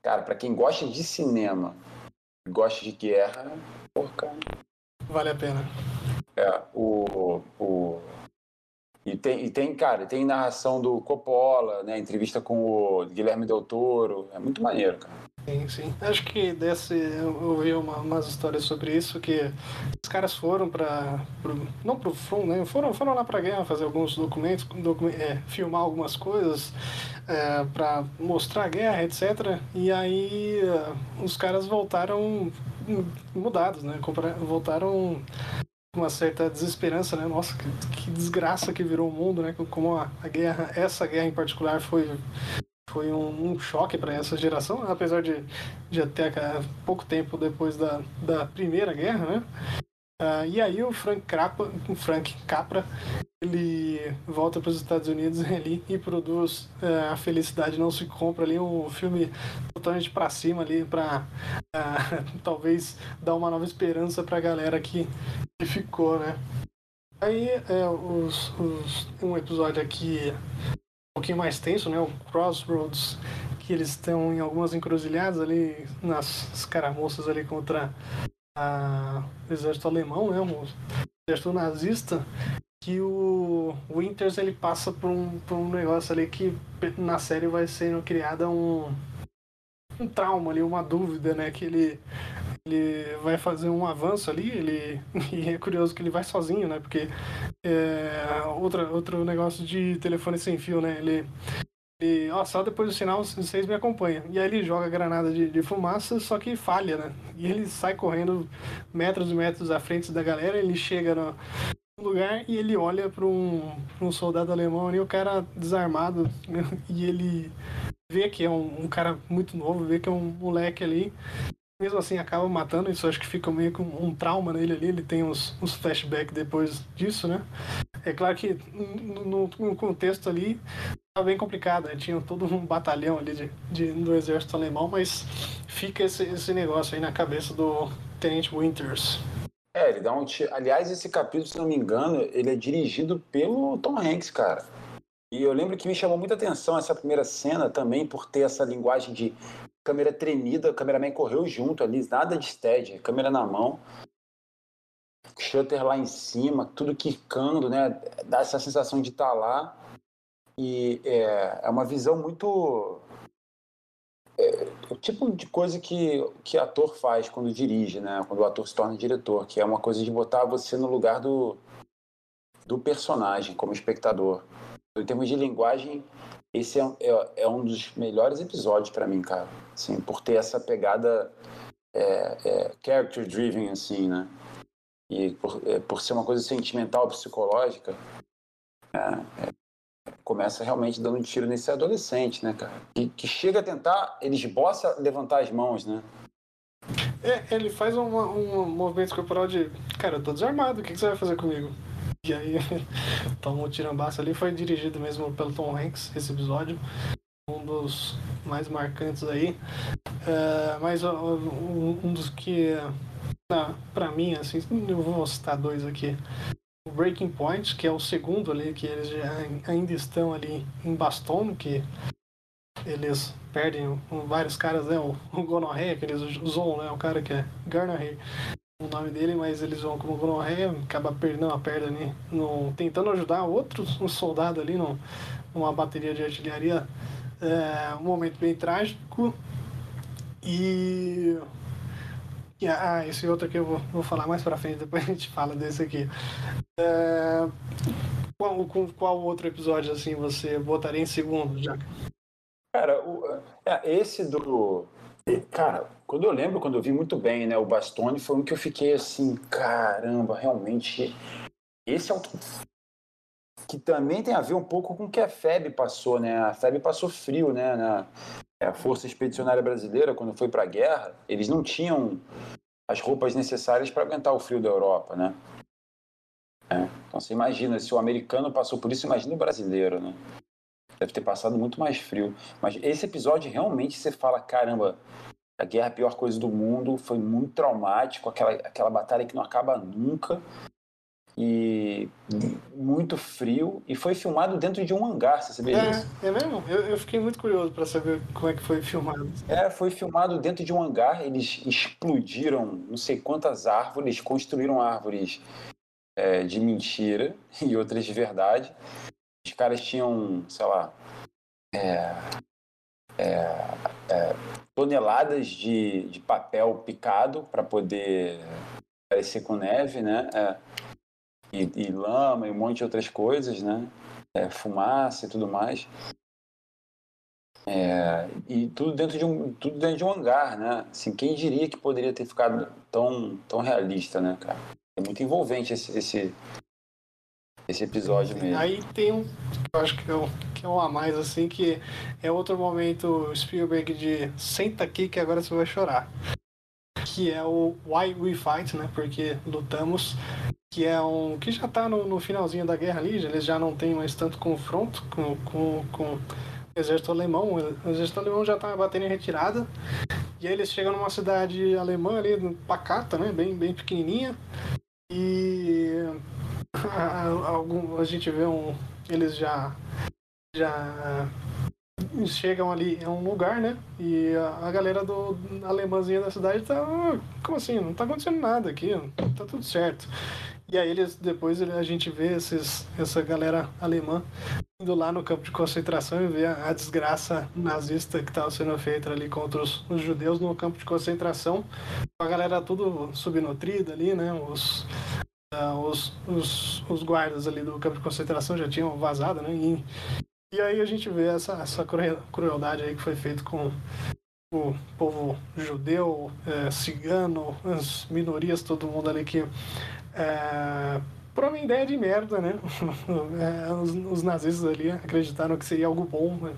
Cara, para quem gosta de cinema, gosta de guerra, porra, cara, Vale a pena. É, o, o, e, tem, e tem, cara, tem narração do Coppola, né? Entrevista com o Guilherme Del Toro. É muito maneiro, cara. Sim, sim. Acho que desse, eu ouvi uma, umas histórias sobre isso, que os caras foram para não pro front, né? Foram, foram lá pra guerra fazer alguns documentos, document, é, filmar algumas coisas é, para mostrar a guerra, etc. E aí uh, os caras voltaram mudados, né? Voltaram com uma certa desesperança, né? Nossa, que, que, desgraça que virou o mundo, né? Como a, a guerra, essa guerra em particular foi foi um, um choque para essa geração, apesar de, de até pouco tempo depois da, da primeira guerra, né? Uh, e aí o Frank Capra, Frank Capra ele volta para os Estados Unidos <laughs> ali e produz uh, A Felicidade Não Se Compra ali, um filme totalmente para cima ali, para ah, <laughs> talvez dar uma nova esperança para a galera que, que ficou, né? Aí é, os, os, um episódio aqui um pouquinho mais tenso, né? O Crossroads, que eles estão em algumas encruzilhadas ali nas escaramuças ali contra a, o exército alemão, né, o exército nazista, que o Winters ele passa por um, por um negócio ali que na série vai sendo criada um, um trauma ali, uma dúvida, né, que ele ele vai fazer um avanço ali, ele <laughs> e é curioso que ele vai sozinho, né? Porque é, outra, outro negócio de telefone sem fio, né? Ele e, ó, só depois do sinal vocês me acompanham. E aí ele joga granada de, de, fumaça, só que falha, né? E ele sai correndo metros e metros à frente da galera, ele chega no lugar e ele olha para um, um soldado alemão ali, o cara desarmado, <laughs> e ele vê que é um, um, cara muito novo, vê que é um moleque ali. Mesmo assim, acaba matando, isso acho que fica meio com um trauma nele ali, ele tem uns, uns flashbacks depois disso, né? É claro que no, no contexto ali Tá bem complicado, né? tinha todo um batalhão ali de, de, do exército alemão, mas fica esse, esse negócio aí na cabeça do Tenente Winters. É, ele dá um tiro. Aliás, esse capítulo, se não me engano, ele é dirigido pelo Tom Hanks, cara. E eu lembro que me chamou muita atenção essa primeira cena também por ter essa linguagem de câmera tremida, o cameraman correu junto ali, nada de steady, câmera na mão, shutter lá em cima, tudo quicando, né? Dá essa sensação de estar tá lá. E é, é uma visão muito. É, o tipo de coisa que, que ator faz quando dirige, né? Quando o ator se torna diretor, que é uma coisa de botar você no lugar do, do personagem, como espectador. Em termos de linguagem, esse é, é, é um dos melhores episódios para mim, cara. Assim, por ter essa pegada é, é, character driven, assim, né? E por, é, por ser uma coisa sentimental, psicológica, é, começa realmente dando um tiro nesse adolescente, né, cara? Que, que chega a tentar, ele esboça levantar as mãos, né? É, ele faz um, um movimento corporal de, cara, eu tô desarmado, o que, que você vai fazer comigo? E aí, <laughs> toma um tirambaço ali. Foi dirigido mesmo pelo Tom Hanks, esse episódio. Um dos mais marcantes aí. Uh, mas um, dos que, pra mim, assim, eu vou citar dois aqui. O Breaking Point, que é o segundo ali, que eles ainda estão ali em Baston, que eles perdem vários caras, né? O, o Gonorreia, que eles usam, né? O cara que é Garner o nome dele, mas eles vão como gonorreia, acaba perdendo a perna ali, no, tentando ajudar outros um soldado ali no, numa bateria de artilharia. É, um momento bem trágico. E. Ah, esse outro aqui eu vou, vou falar mais pra frente, depois a gente fala desse aqui. É, qual, qual outro episódio assim você botaria em segundo, já? Cara, o, é, esse do Cara, quando eu lembro, quando eu vi muito bem, né, o Bastone foi um que eu fiquei assim, caramba, realmente esse é o que também tem a ver um pouco com o que a FEB passou, né? A FEB passou frio, né, na a Força Expedicionária Brasileira quando foi para a guerra, eles não tinham as roupas necessárias para aguentar o frio da Europa, né? É. Então você imagina, se o americano passou por isso, imagina o brasileiro, né? Deve ter passado muito mais frio. Mas esse episódio realmente você fala, caramba, a guerra é a pior coisa do mundo, foi muito traumático, aquela, aquela batalha que não acaba nunca. E muito frio. E foi filmado dentro de um hangar, você sabia é, disso? É mesmo? Eu, eu fiquei muito curioso para saber como é que foi filmado. É, foi filmado dentro de um hangar. Eles explodiram não sei quantas árvores, construíram árvores é, de mentira <laughs> e outras de verdade. Os caras tinham, sei lá, é, é, é, toneladas de, de papel picado para poder parecer com neve, né? É, e, e, lama e um monte de outras coisas, né? É, fumaça e tudo mais. É, e tudo dentro de um tudo dentro de um hangar, né? Assim, quem diria que poderia ter ficado tão tão realista, né, cara? É muito envolvente esse, esse esse episódio mesmo. Aí tem um, eu acho que é, um, que é um a mais, assim, que é outro momento Spielberg de senta aqui que agora você vai chorar. Que é o Why We Fight, né? Porque lutamos. Que é um. que já tá no, no finalzinho da guerra ali, eles já não tem mais tanto confronto com, com, com o exército alemão. O exército alemão já tá batendo em retirada. E aí eles chegam numa cidade alemã ali, pacata, né? Bem, bem pequenininha. E algum, a gente vê um. Eles já. Já chegam ali em um lugar, né? E a, galera do alemãzinha da cidade tá. Ah, como assim? Não tá acontecendo nada aqui, tá tudo certo. E aí eles depois a gente vê esses, essa galera alemã indo lá no campo de concentração e vê a, a desgraça nazista que estava sendo feita ali contra os, os, judeus no campo de concentração. A galera tudo subnutrida ali, né? Os, os, os, os, guardas ali do campo de concentração já tinham vazado, né? E, e aí a gente vê essa, essa crueldade aí que foi feita com o povo judeu, é, cigano, as minorias, todo mundo ali que. É, por uma ideia de merda, né? <laughs> É, os, os, nazistas ali acreditaram que seria algo bom, né?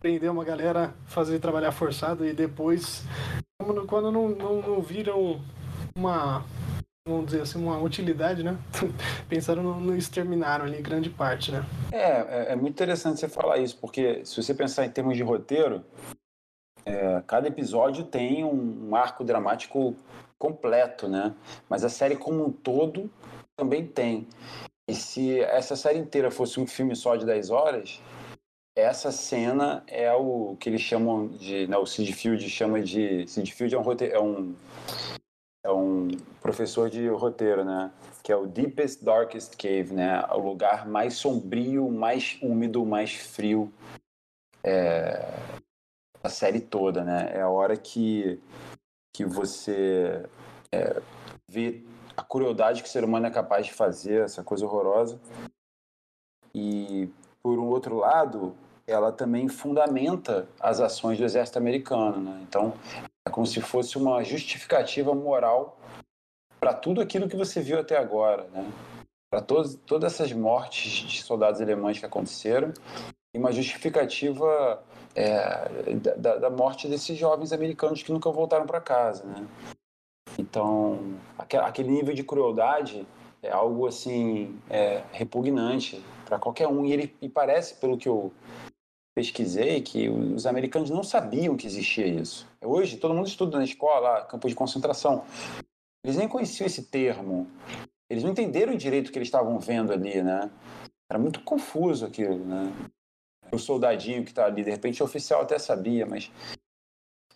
prender uma galera, fazer trabalhar forçado e depois, quando não, não, não viram uma vamos dizer assim, uma utilidade, né? <laughs> Pensaram no, no exterminaram ali grande parte, né? É, é, é, muito interessante você falar isso, porque se você pensar em termos de roteiro, é, cada episódio tem um, um, arco dramático completo, né? Mas a série como um todo também tem. E se essa série inteira fosse um filme só de 10 horas, essa cena é o que eles chamam de, né, o Sid Field chama de, Sid Field é um, é um é um professor de roteiro, né? Que é o Deepest Darkest Cave, né? O lugar mais sombrio, mais úmido, mais frio é, da série toda, né? É a hora que que você é, vê a crueldade que o ser humano é capaz de fazer, essa coisa horrorosa. E por um outro lado, ela também fundamenta as ações do exército americano, né? Então, é como se fosse uma justificativa moral para tudo aquilo que você viu até agora, né? Para todas essas mortes de soldados alemães que aconteceram e uma justificativa é, da, da, morte desses jovens americanos que nunca voltaram para casa, né? Então, aquele nível de crueldade é algo assim é, repugnante para qualquer um e ele e parece pelo que eu pesquisei que os americanos não sabiam que existia isso. Hoje, todo mundo estuda na escola, campo de concentração. Eles nem conheciam esse termo. Eles não entenderam direito o que eles estavam vendo ali, né? Era muito confuso aquilo, né? O soldadinho que está ali, de repente o oficial até sabia, mas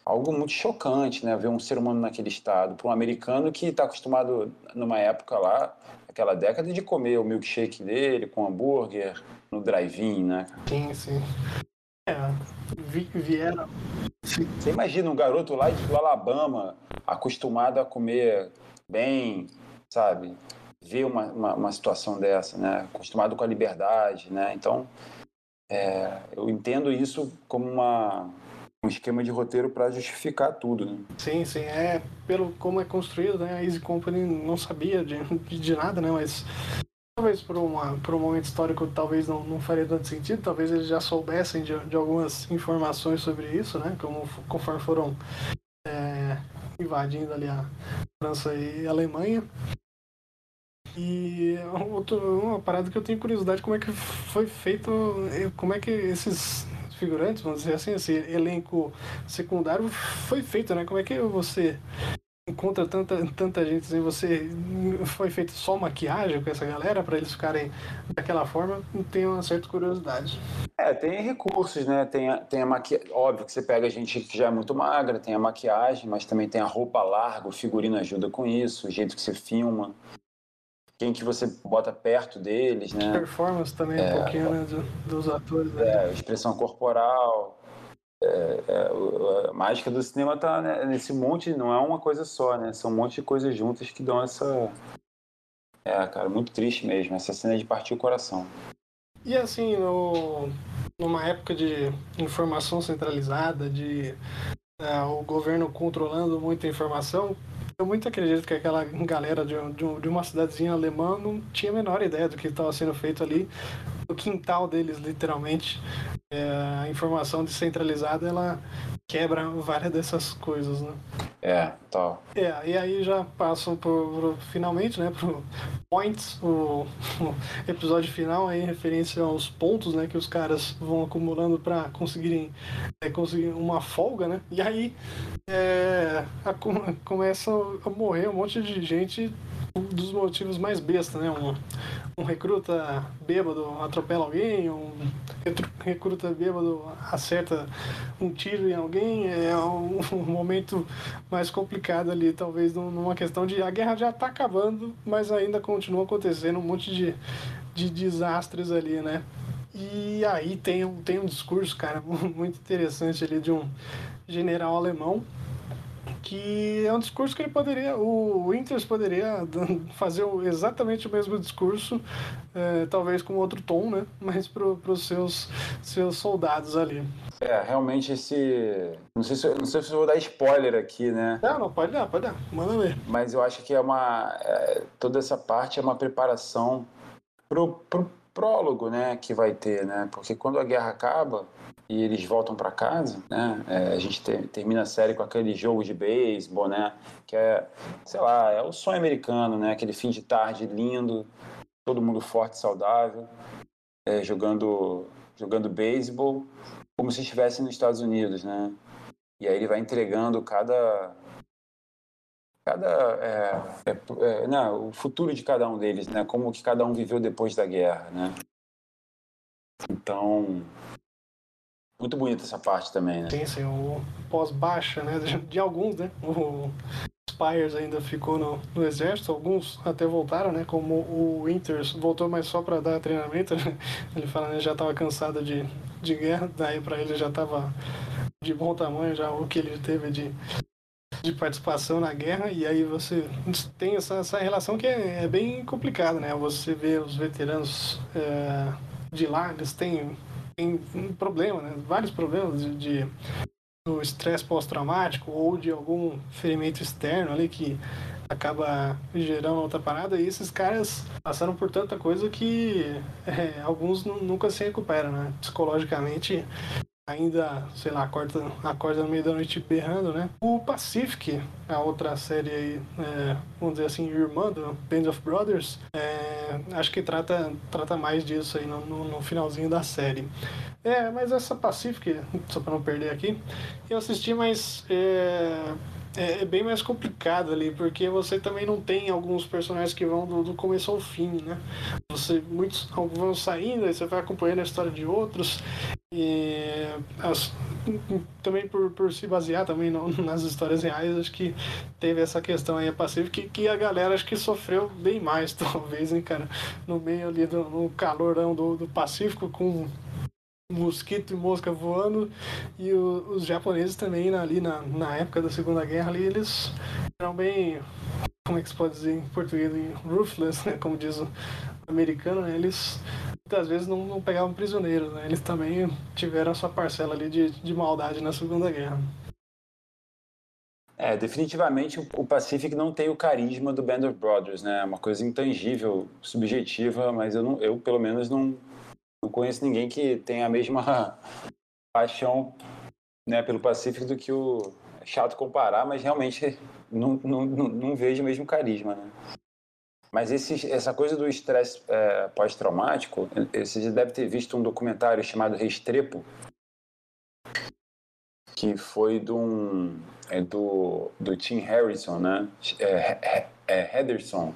algo muito chocante, né? Ver um ser humano naquele estado. Para um americano que está acostumado, numa época lá, aquela década, de comer o milkshake dele com hambúrguer no drive-in, né? Sim, sim. É, vieram. Você imagina um garoto lá do Alabama, acostumado a comer bem, sabe? Ver uma, uma, uma situação dessa, né? Acostumado com a liberdade, né? Então, é, eu entendo isso como uma, um esquema de roteiro para justificar tudo, né? Sim, sim. É, pelo como é construído, né? A Easy Company não sabia de, de nada, né? Mas talvez por, uma, por um momento histórico talvez não, não faria tanto sentido, talvez eles já soubessem de, de algumas informações sobre isso, né? Como, conforme foram é, invadindo ali a França e a Alemanha. E outro, uma parada que eu tenho curiosidade como é que foi feito, como é que esses figurantes, vamos dizer assim, esse elenco secundário foi feito, né? Como é que você encontra tanta, tanta gente assim, você foi feito só maquiagem com essa galera para eles ficarem daquela forma, tenho uma certa curiosidade. É, tem recursos, né? Tem a, tem a maquiagem, óbvio que você pega gente que já é muito magra, tem a maquiagem, mas também tem a roupa larga, o figurino ajuda com isso, o jeito que você filma, quem que você bota perto deles, né? Performance também é, um pouquinho, né, dos atores. Né? É, expressão corporal, é, é, a mágica do cinema tá né, nesse monte, não é uma coisa só, né? São um monte de coisas juntas que dão essa. É, cara, muito triste mesmo. Essa cena de partir o coração. E assim, no, numa época de informação centralizada, de é, o governo controlando muita informação, eu muito acredito que aquela galera de, de, de uma cidadezinha alemã não tinha a menor ideia do que estava sendo feito ali no quintal deles, literalmente. É, a informação descentralizada, ela quebra várias dessas coisas, né? É, tal. É, e aí já passo por, por, finalmente, né, pro points, o, <laughs> o, episódio final aí, referência aos pontos, né, que os caras vão acumulando para conseguirem é, conseguir uma folga, né? E aí é, a, começa a morrer um monte de gente dos motivos mais bestas, né? Um, um recruta bêbado atropela alguém, um recruta bêbado acerta um tiro em alguém, é um, <laughs> um momento mais complicado ali, talvez numa questão de a guerra já está acabando, mas ainda continua acontecendo um monte de, de desastres ali, né? E aí tem, tem um discurso, cara, <laughs> muito interessante ali de um general alemão que é um discurso que ele poderia, o Winters poderia <laughs> fazer exatamente o mesmo discurso, é, talvez com outro tom, né? <laughs> Mas para os seus, seus soldados ali. É, realmente esse. Não sei, se, não sei se eu vou dar spoiler aqui, né? Não, não, pode dar, pode dar. Manda ver. Mas eu acho que é uma. É, toda essa parte é uma preparação pro, pro prólogo, né? Que vai ter, né? Porque quando a guerra acaba e eles voltam para casa, né? É, a gente ter, termina a série com aquele jogo de beisebol, né? Que é, sei lá, é o sonho americano, né? Aquele fim de tarde lindo, todo mundo forte, saudável, é, jogando jogando beisebol, como se estivesse nos Estados Unidos, né? E aí ele vai entregando cada cada é, é, é, não, o futuro de cada um deles, né? Como que cada um viveu depois da guerra, né? Então Muito bonita essa parte também, né? Sim, sim, o pós-baixa, né? De, de, alguns, né? O Spires ainda ficou no, no, exército, alguns até voltaram, né? Como o Winters voltou, mas só para dar treinamento. Né? <laughs> Ele fala, né? Já estava cansado de, de guerra, daí para ele já estava de bom tamanho já o que ele teve de, de participação na guerra e aí você tem essa, essa relação que é, é bem complicada, né? Você vê os veteranos é, de lá, eles têm, têm um problema, né? Vários problemas de, de do estresse pós-traumático ou de algum ferimento externo ali que acaba gerando outra parada e esses caras passaram por tanta coisa que é, alguns nunca se recuperam, né? Psicologicamente ainda, sei lá, acorda, acorda no meio da noite berrando, né? O Pacific, a outra série aí, é, vamos dizer assim, irmã do Band of Brothers, é, acho que trata, trata mais disso aí no, no, no, finalzinho da série. É, mas essa Pacific, só para não perder aqui, eu assisti, mas é, é, é, bem mais complicado ali, porque você também não tem alguns personagens que vão do, do começo ao fim, né? Você, muitos vão saindo, aí você vai acompanhando a história de outros, e as, também por, por se basear também no, nas histórias reais, acho que teve essa questão aí a Pacífico que, que a galera acho que sofreu bem mais, <laughs> talvez, hein, cara? No meio ali do no calorão do, do Pacífico, com mosquito e mosca voando e o, os japoneses também ali na, na época da Segunda Guerra ali eles eram bem como é que se pode dizer em português ruthless né como diz o americano né? eles muitas vezes não, não pegavam prisioneiros né eles também tiveram a sua parcela ali de, de maldade na Segunda Guerra é, definitivamente o Pacific não tem o carisma do Band of Brothers, né? É uma coisa intangível, subjetiva, mas eu, não, eu pelo menos não, não conheço ninguém que tenha a mesma <laughs> paixão né, pelo Pacífico do que o. É chato comparar, mas realmente <laughs> não, não, não, vejo o mesmo carisma. Né? Mas esse, essa coisa do estresse é, pós-traumático, você deve ter visto um documentário chamado Restrepo, que foi do, é do, do Tim Harrison, né? É, é, é Henderson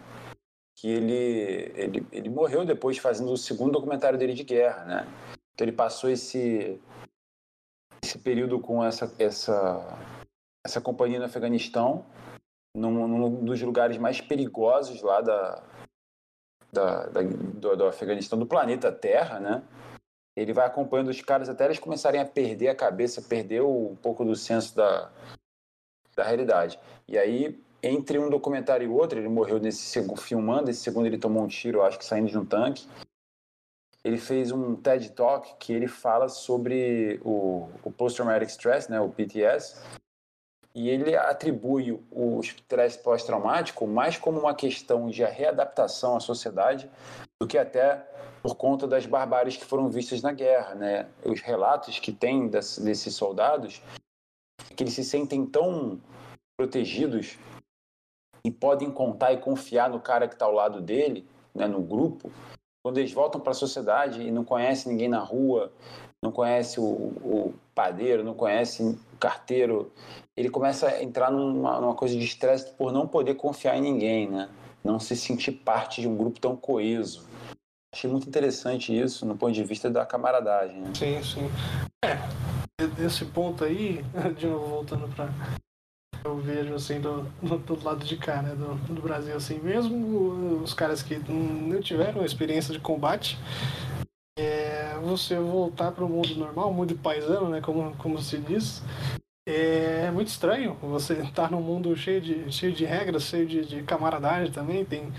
que ele, ele, ele morreu depois fazendo o segundo documentário dele de guerra, né? Então ele passou esse, esse período com essa, essa, essa companhia no Afeganistão, num, num dos lugares mais perigosos lá da, da, da do, do, Afeganistão, do planeta Terra, né? Ele vai acompanhando os caras até eles começarem a perder a cabeça, perder um pouco do senso da, da realidade. E aí entre um documentário e outro, ele morreu nesse segundo, filmando, esse segundo ele tomou um tiro, acho que saindo de um tanque. Ele fez um TED Talk que ele fala sobre o, o Post-Traumatic Stress, né, o PTS, e ele atribui o estresse pós-traumático mais como uma questão de readaptação à sociedade do que até por conta das barbáries que foram vistas na guerra, né? Os relatos que tem desses soldados que eles se sentem tão protegidos e podem contar e confiar no cara que está ao lado dele, né, no grupo, quando eles voltam para a sociedade e não conhecem ninguém na rua, não conhece o, o padeiro, não conhece o carteiro, ele começa a entrar numa, numa coisa de estresse por não poder confiar em ninguém, né? Não se sentir parte de um grupo tão coeso. Achei muito interessante isso no ponto de vista da camaradagem. Né? Sim, sim. É, desse ponto aí, <laughs> de novo voltando para eu vejo assim do, do, lado de cá, né, do, do Brasil, assim, mesmo os caras que não tiveram experiência de combate, é, você voltar para o mundo normal, mundo paisano, né, como, como se diz, é muito estranho. Você estar <laughs> tá num mundo cheio de, cheio de regras, cheio de, de camaradagem também, tem,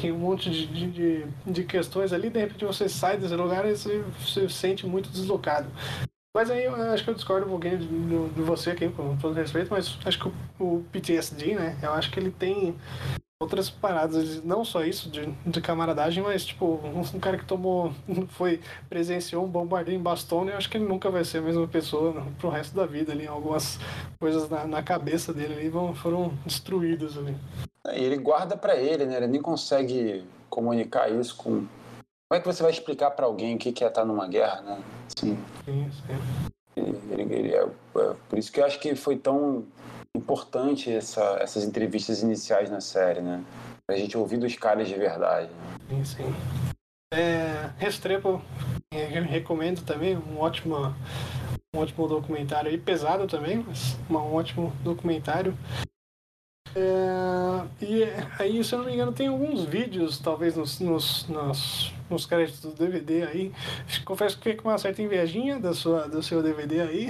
tem um monte de, de, de, questões ali, de repente você sai desse lugar e você se sente muito deslocado. Mas aí eu acho que eu discordo um pouquinho de, de, de você aqui, com todo respeito, mas acho que o, o, PTSD, né, eu acho que ele tem outras paradas, não só isso de, de camaradagem, mas tipo, um, um, cara que tomou, <laughs> foi, presenciou um bombardeio em Bastogne, eu acho que ele nunca vai ser a mesma pessoa no, pro resto da vida ali, algumas coisas na, na cabeça dele ali vão, foram destruídas ali. É, ele guarda para ele, né, ele nem consegue comunicar isso com como é que você vai explicar para alguém o que é estar numa guerra, né? Sim. sim, sim. Ele, ele, é, é, por isso que eu acho que foi tão importante essa, essas entrevistas iniciais na série, né? Pra gente ouvir dos caras de verdade. Sim, sim. É, Restrepo, eu recomendo também, um ótimo, um ótimo documentário e pesado também, mas um ótimo documentário. É, e aí, se eu não me engano, tem alguns vídeos, talvez nos, nos, nos, nos créditos do DVD aí. <laughs> Confesso que fiquei com uma certa invejinha da sua, do seu DVD aí.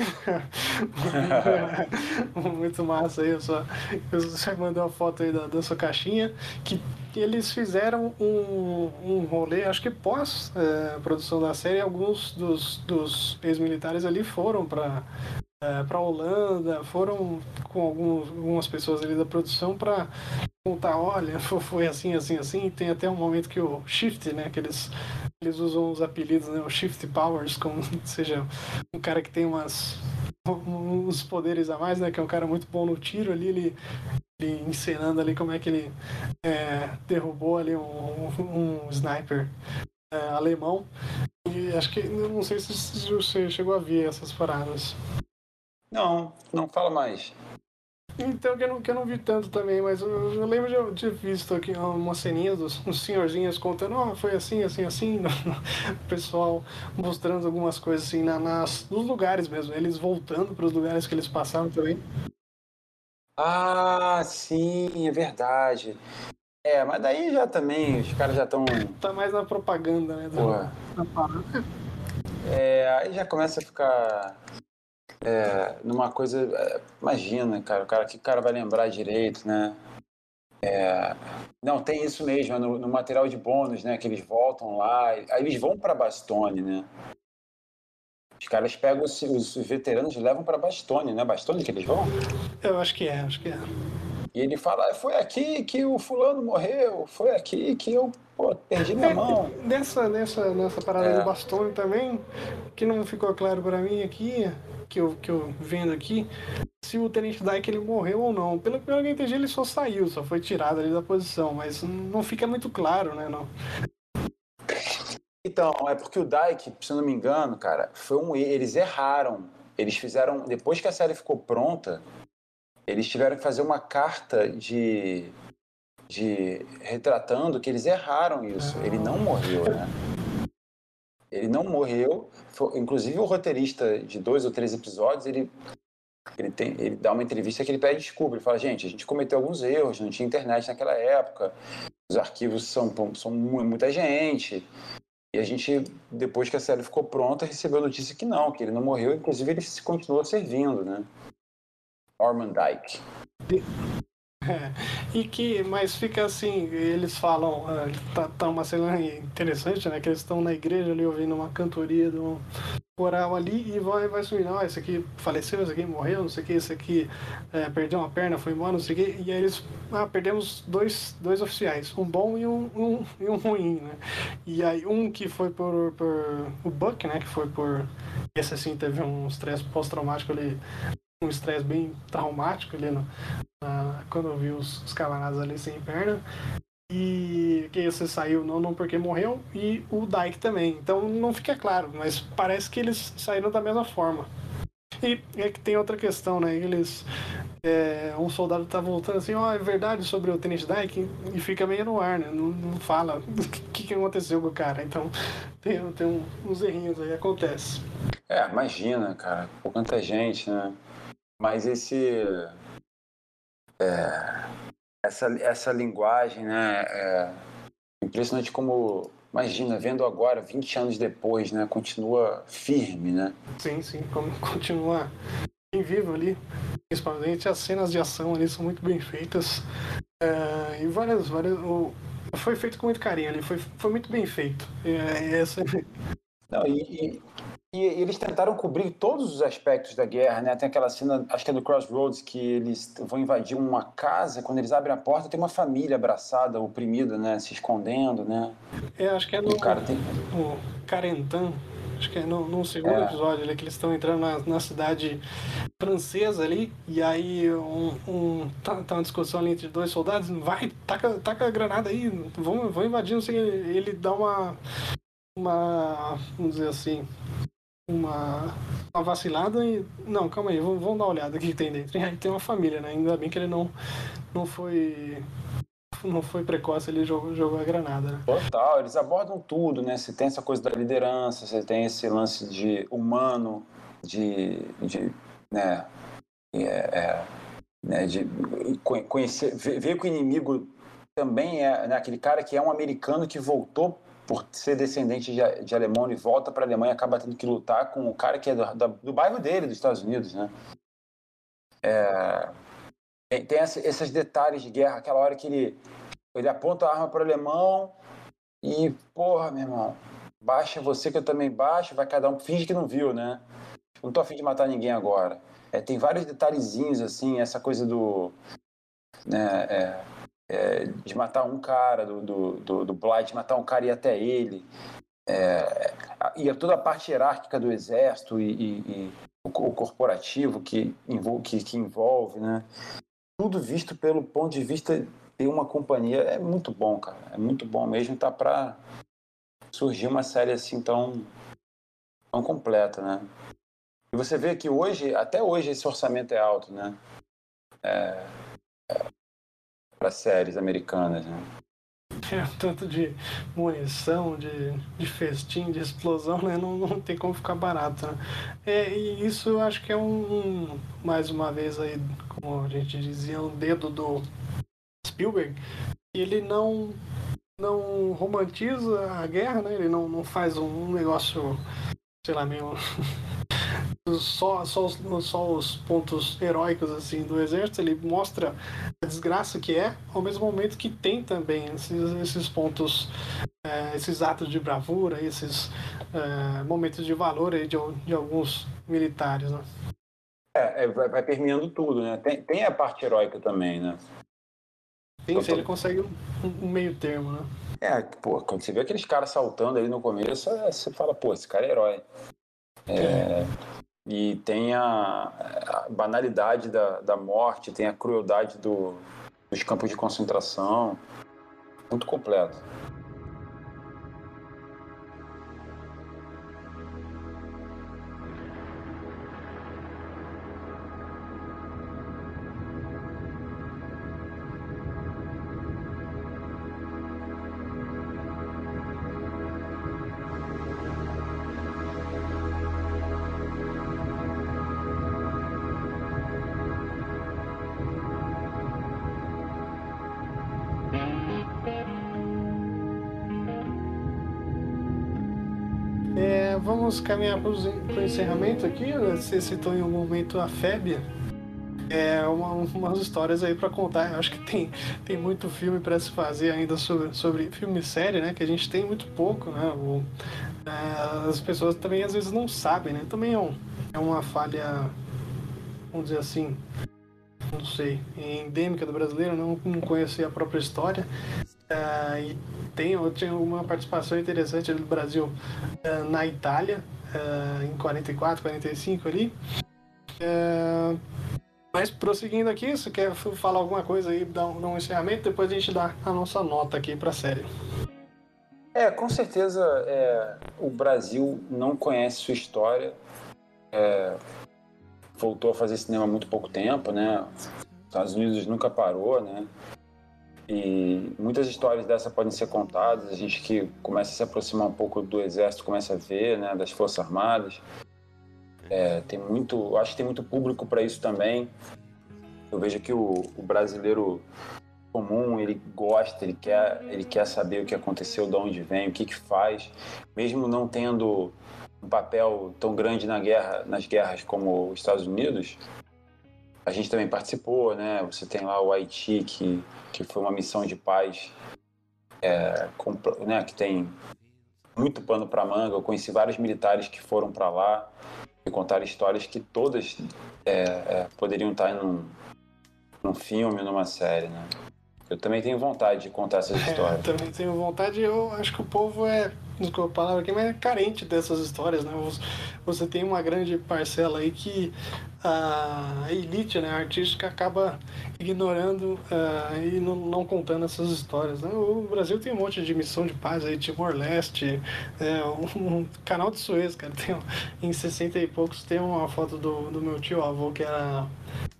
<laughs> Muito massa aí, só, você mandou uma foto aí da, da sua caixinha. Que eles fizeram um, um rolê, acho que pós é, produção da série, alguns dos, dos ex-militares ali foram para é, para Holanda, foram com alguns, algumas pessoas ali da produção para contar, olha, <laughs> foi assim, assim, assim. Tem até um momento que o Shift, né, que eles, eles usam os apelidos, né, o Shift Powers, como <laughs> seja um cara que tem umas <laughs> uns poderes a mais, né, que é um cara muito bom no tiro ali, ele, ele encenando ali como é que ele é, derrubou ali um, um sniper é, alemão. E acho que não sei se você chegou a ver essas paradas. Não, não fala mais. Então, que eu não, que eu não vi tanto também, mas eu, eu lembro de ter visto aqui uma ceninha dos uns senhorzinhos contando, oh, foi assim, assim, assim, <laughs> o pessoal mostrando algumas coisas assim na, nas, nos lugares mesmo, eles voltando para os lugares que eles passaram também. Ah, sim, é verdade. É, mas daí já também, os caras já estão. Tá mais na propaganda, né? Da, é, aí já começa a ficar é, numa coisa. É, imagina, cara, o cara que o cara vai lembrar direito, né? É, não, tem isso mesmo, no, no, material de bônus, né? Que eles voltam lá, aí eles vão para Bastone, né? Os caras pegam os, os veteranos e levam para Bastone, né? Bastone que eles vão? Eu acho que é, acho que é. E ele fala, ah, foi aqui que o fulano morreu, foi aqui que eu pô, perdi minha é, mão. Nessa, nessa, nessa parada é. do Bastone também, que não ficou claro para mim aqui, que eu, que eu vendo aqui, se o Tenente Dyke ele morreu ou não. Pelo, que eu entendi, ele só saiu, só foi tirado ali da posição, mas não fica muito claro, né? Não. Então, é porque o Dyke, se eu não me engano, cara, foi um eles erraram. Eles fizeram, depois que a série ficou pronta, eles tiveram que fazer uma carta de de retratando que eles erraram isso. Ele não morreu, né? Ele não morreu. Foi, inclusive o roteirista de dois ou três episódios, ele ele, tem, ele dá uma entrevista que ele pede desculpa. Ele fala, gente, a gente cometeu alguns erros, não tinha internet naquela época, os arquivos são, são muita gente. E a gente, depois que a série ficou pronta, recebeu a notícia que não, que ele não morreu, inclusive ele continuou servindo, né? Norman Dyke. e que, mas fica assim, eles falam, uh, tá, tá, uma cena interessante, né? Que eles estão na igreja ali ouvindo uma cantoria do coral ali e vai, vai sumindo, ah, esse aqui faleceu, esse aqui morreu, não sei o que, esse aqui é, perdeu uma perna, foi embora, não sei o que, e aí eles, ah, perdemos dois, dois oficiais, um bom e um, um, e um ruim, né? E aí um que foi por, por o Buck, né, que foi por, esse assim teve um estresse pós-traumático ali um estresse bem traumático ali no, na, quando eu vi os, os camaradas ali sem perna. E que você saiu não, não porque morreu, e o Dyke também. Então não fica claro, mas parece que eles saíram da mesma forma. E é que tem outra questão, né? Eles. É, um soldado tá voltando assim, ó, oh, é verdade sobre o Tenente Dyke, e fica meio no ar, né? Não, não fala <laughs> o que, que aconteceu com o cara. Então tem, tem uns errinhos aí, acontece. É, imagina, cara, por quanta gente, né? Mas esse. É, essa, essa linguagem, né? É impressionante como. Imagina, vendo agora, 20 anos depois, né? Continua firme, né? Sim, sim, como <laughs> continua em vivo ali. Principalmente as cenas de ação ali são muito bem feitas. É, e várias, várias. O, foi feito com muito carinho ali, foi, foi muito bem feito. É, essa... Não, e, e eles tentaram cobrir todos os aspectos da guerra, né? Tem aquela cena, acho que é do Crossroads, que eles vão invadir uma casa, quando eles abrem a porta tem uma família abraçada, oprimida, né? Se escondendo, né? É, acho que é no o cara tem... o Carentan, acho que é no, no segundo é. episódio ali, que eles estão entrando na, na, cidade francesa ali, e aí um, um tá, tá, uma discussão ali entre dois soldados, vai, taca, taca a granada aí, vão, vão invadir, não sei, ele dá uma uma, vamos dizer assim, uma, uma vacilada e. Não, calma aí, vamos, vamos dar uma olhada o que tem dentro. E <laughs> aí tem uma família, né? Ainda bem que ele não, não foi. Não foi precoce, ele jogou, jogou a granada. Né? Total, eles abordam tudo, né? Você tem essa coisa da liderança, você tem esse lance de humano, de, de né, é, é, né, de conhecer, ver que o inimigo também é né, aquele cara que é um americano que voltou por ser descendente de, de alemão e volta para a Alemanha acaba tendo que lutar com o cara que é do, do, do bairro dele, dos Estados Unidos, né? É, tem, tem esses detalhes de guerra, aquela hora que ele, ele aponta a arma para o alemão e, porra, meu irmão, baixa você que eu também baixo, vai cada um, finge que não viu, né? Não tô afim de matar ninguém agora. É, tem vários detalhezinhos, assim, essa coisa do. Né, é, é, de matar um cara, do, do, do, do Blight, matar um cara e ir até ele. É, e toda a parte hierárquica do exército e, e, e o, o, corporativo que, envolve, que, que envolve, né? Tudo visto pelo ponto de vista de uma companhia é muito bom, cara. É muito bom mesmo. Tá para surgir uma série assim tão, tão completa, né? E você vê que hoje, até hoje, esse orçamento é alto, né? É, é, para séries americanas, né? É, tanto de munição, de, de festim, de explosão, né? Não, não tem como ficar barato, né? É, e isso eu acho que é um, um, mais uma vez aí, como a gente dizia, um dedo do Spielberg, ele não não romantiza a guerra, né? Ele não, não faz um negócio, sei lá, meio só, só, os, só os pontos heróicos assim do exército, ele mostra a desgraça que é, ao mesmo momento que tem também esses, esses pontos, é, esses atos de bravura, esses é, momentos de valor aí de, de alguns militares, né? É, é vai, vai, permeando tudo, né? Tem, tem a parte heróica também, né? Sim, se ele consegue um, meio termo, né? É, pô, quando você vê aqueles caras saltando ali no começo, você fala, pô, esse cara é herói. É, e tem a, a banalidade da, da morte, tem a crueldade do, dos campos de concentração. Muito completo. Caminhar para o encerramento aqui. Você citou em algum momento a Fébia. É uma, umas histórias aí para contar. Eu acho que tem, tem muito filme para se fazer ainda sobre, sobre filme e série, né? Que a gente tem muito pouco, né? O, é, as pessoas também às vezes não sabem, né? Também é, um, é uma falha, vamos dizer assim, não sei, endêmica do brasileiro, não, não conhecer a própria história. Uh, e tem, tinha uma participação interessante do Brasil uh, na Itália, uh, em 44, 45 ali. mas prosseguindo aqui, você quer falar alguma coisa aí, dar um, um encerramento, depois a gente dá a nossa nota aqui para a série. É, com certeza é, o Brasil não conhece sua história. É, voltou a fazer cinema há muito pouco tempo, né? Estados Unidos nunca parou, né? E muitas histórias dessa podem ser contadas. A gente que começa a se aproximar um pouco do exército começa a ver, né, das forças armadas. É, tem muito, acho que tem muito público para isso também. Eu vejo que o, o, brasileiro comum ele gosta, ele quer, ele quer saber o que aconteceu, de onde vem, o que que faz, mesmo não tendo um papel tão grande na guerra, nas guerras como os Estados Unidos a gente também participou, né? Você tem lá o Haiti, que, que foi uma missão de paz, é, com, né, que tem muito pano para manga. Eu conheci vários militares que foram para lá e contaram histórias que todas é, é, poderiam estar num, num filme, numa série, né? Eu também tenho vontade de contar essas <laughs> é, histórias. É, também tenho vontade. Eu acho que o povo é, desculpa a palavra aqui, mas é carente dessas histórias, né? Você tem uma grande parcela aí que a elite né, a artística acaba ignorando uh, e não, não, contando essas histórias. Né? O Brasil tem um monte de missão de paz aí, Timor-Leste, é, um, um, canal de Suez, cara. Tem, em 60 e poucos tem uma foto do, do meu tio avô que era,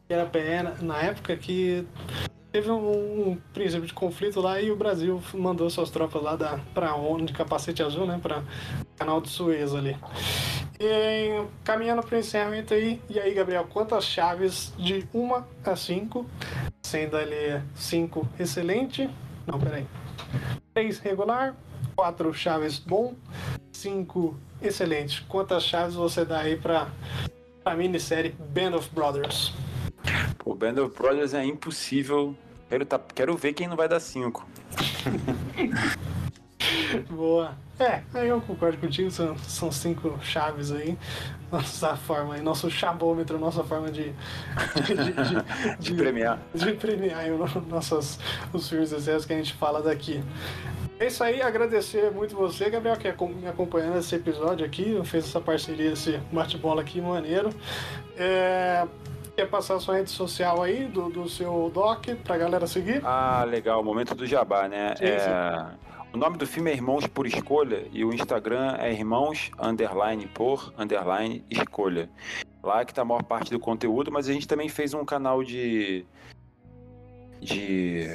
que era PE na época que teve um, um, princípio de conflito lá e o Brasil mandou suas tropas lá da, pra ONU de capacete azul, né, para canal de Suez ali. E, caminhando para o encerramento aí, e aí, Gabriel, quantas chaves de 1 a 5, sendo ali 5 excelente, não, peraí, 3 regular, 4 chaves bom, 5 excelente. Quantas chaves você dá aí para a minissérie Band of Brothers? O Band of Brothers é impossível. Quero, tá, quero ver quem não vai dar 5. <laughs> Boa. É, aí eu concordo contigo, são, são cinco chaves aí. Nossa forma aí, nosso chabômetro, nossa forma de. <laughs> De, de, de, de premiar. De premiar aí, nossos, os filmes excessos que a gente fala daqui. É isso aí, agradecer muito você, Gabriel, que me acompanhando nesse episódio aqui, fez essa parceria, esse bate-bola aqui maneiro. É, quer passar a sua rede social aí, do, do seu doc, pra galera seguir? Ah, legal, momento do jabá, né? Sim, é... Sim. O nome do filme é Irmãos por Escolha e o Instagram é irmãos underline por underline escolha. Lá que tá a maior parte do conteúdo, mas a gente também fez um canal de de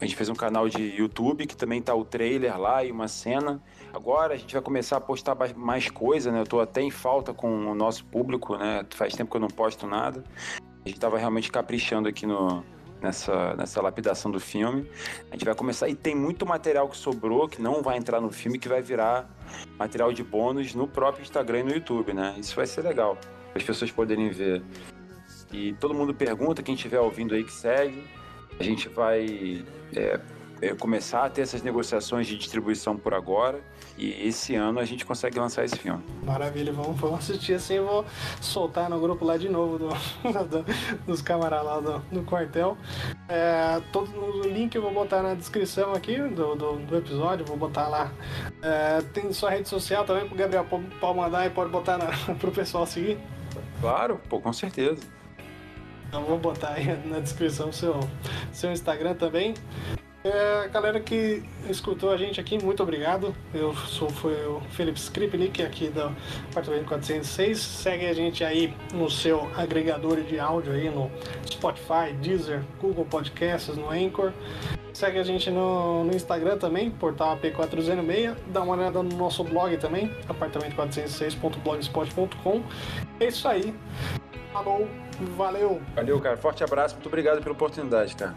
a gente fez um canal de YouTube que também tá o trailer lá e uma cena. Agora a gente vai começar a postar mais coisa, né? Eu tô até em falta com o nosso público, né? Faz tempo que eu não posto nada. A gente tava realmente caprichando aqui no nessa, nessa lapidação do filme. A gente vai começar e tem muito material que sobrou que não vai entrar no filme que vai virar material de bônus no próprio Instagram e no YouTube, né? Isso vai ser legal, as pessoas poderem ver. E todo mundo pergunta, quem estiver ouvindo aí que segue. A gente vai é, é, começar a ter essas negociações de distribuição por agora. E esse ano a gente consegue lançar esse filme. Maravilha, vamos, vamos assistir assim. Eu vou soltar no grupo lá de novo do, <laughs> do, dos camaradas lá do, do quartel. É, todo o link eu vou botar na descrição aqui do, do, do episódio, vou botar lá. É, tem sua rede social também pro Gabriel pode mandar e pode botar na, <laughs> pro pessoal seguir. Claro, pô, com certeza. Então vou botar aí na descrição seu, seu Instagram também. É, galera que escutou a gente aqui, muito obrigado. Eu sou foi o Felipe Skripnik, aqui do Apartamento 406. Segue a gente aí no seu agregador de áudio aí no Spotify, Deezer, Google Podcasts, no Anchor. Segue a gente no, no Instagram também, portal AP406. Dá uma olhada no nosso blog também, apartamento406.blogspot.com. É isso aí. Falou, valeu. Valeu, cara. Forte abraço, muito obrigado pela oportunidade, cara.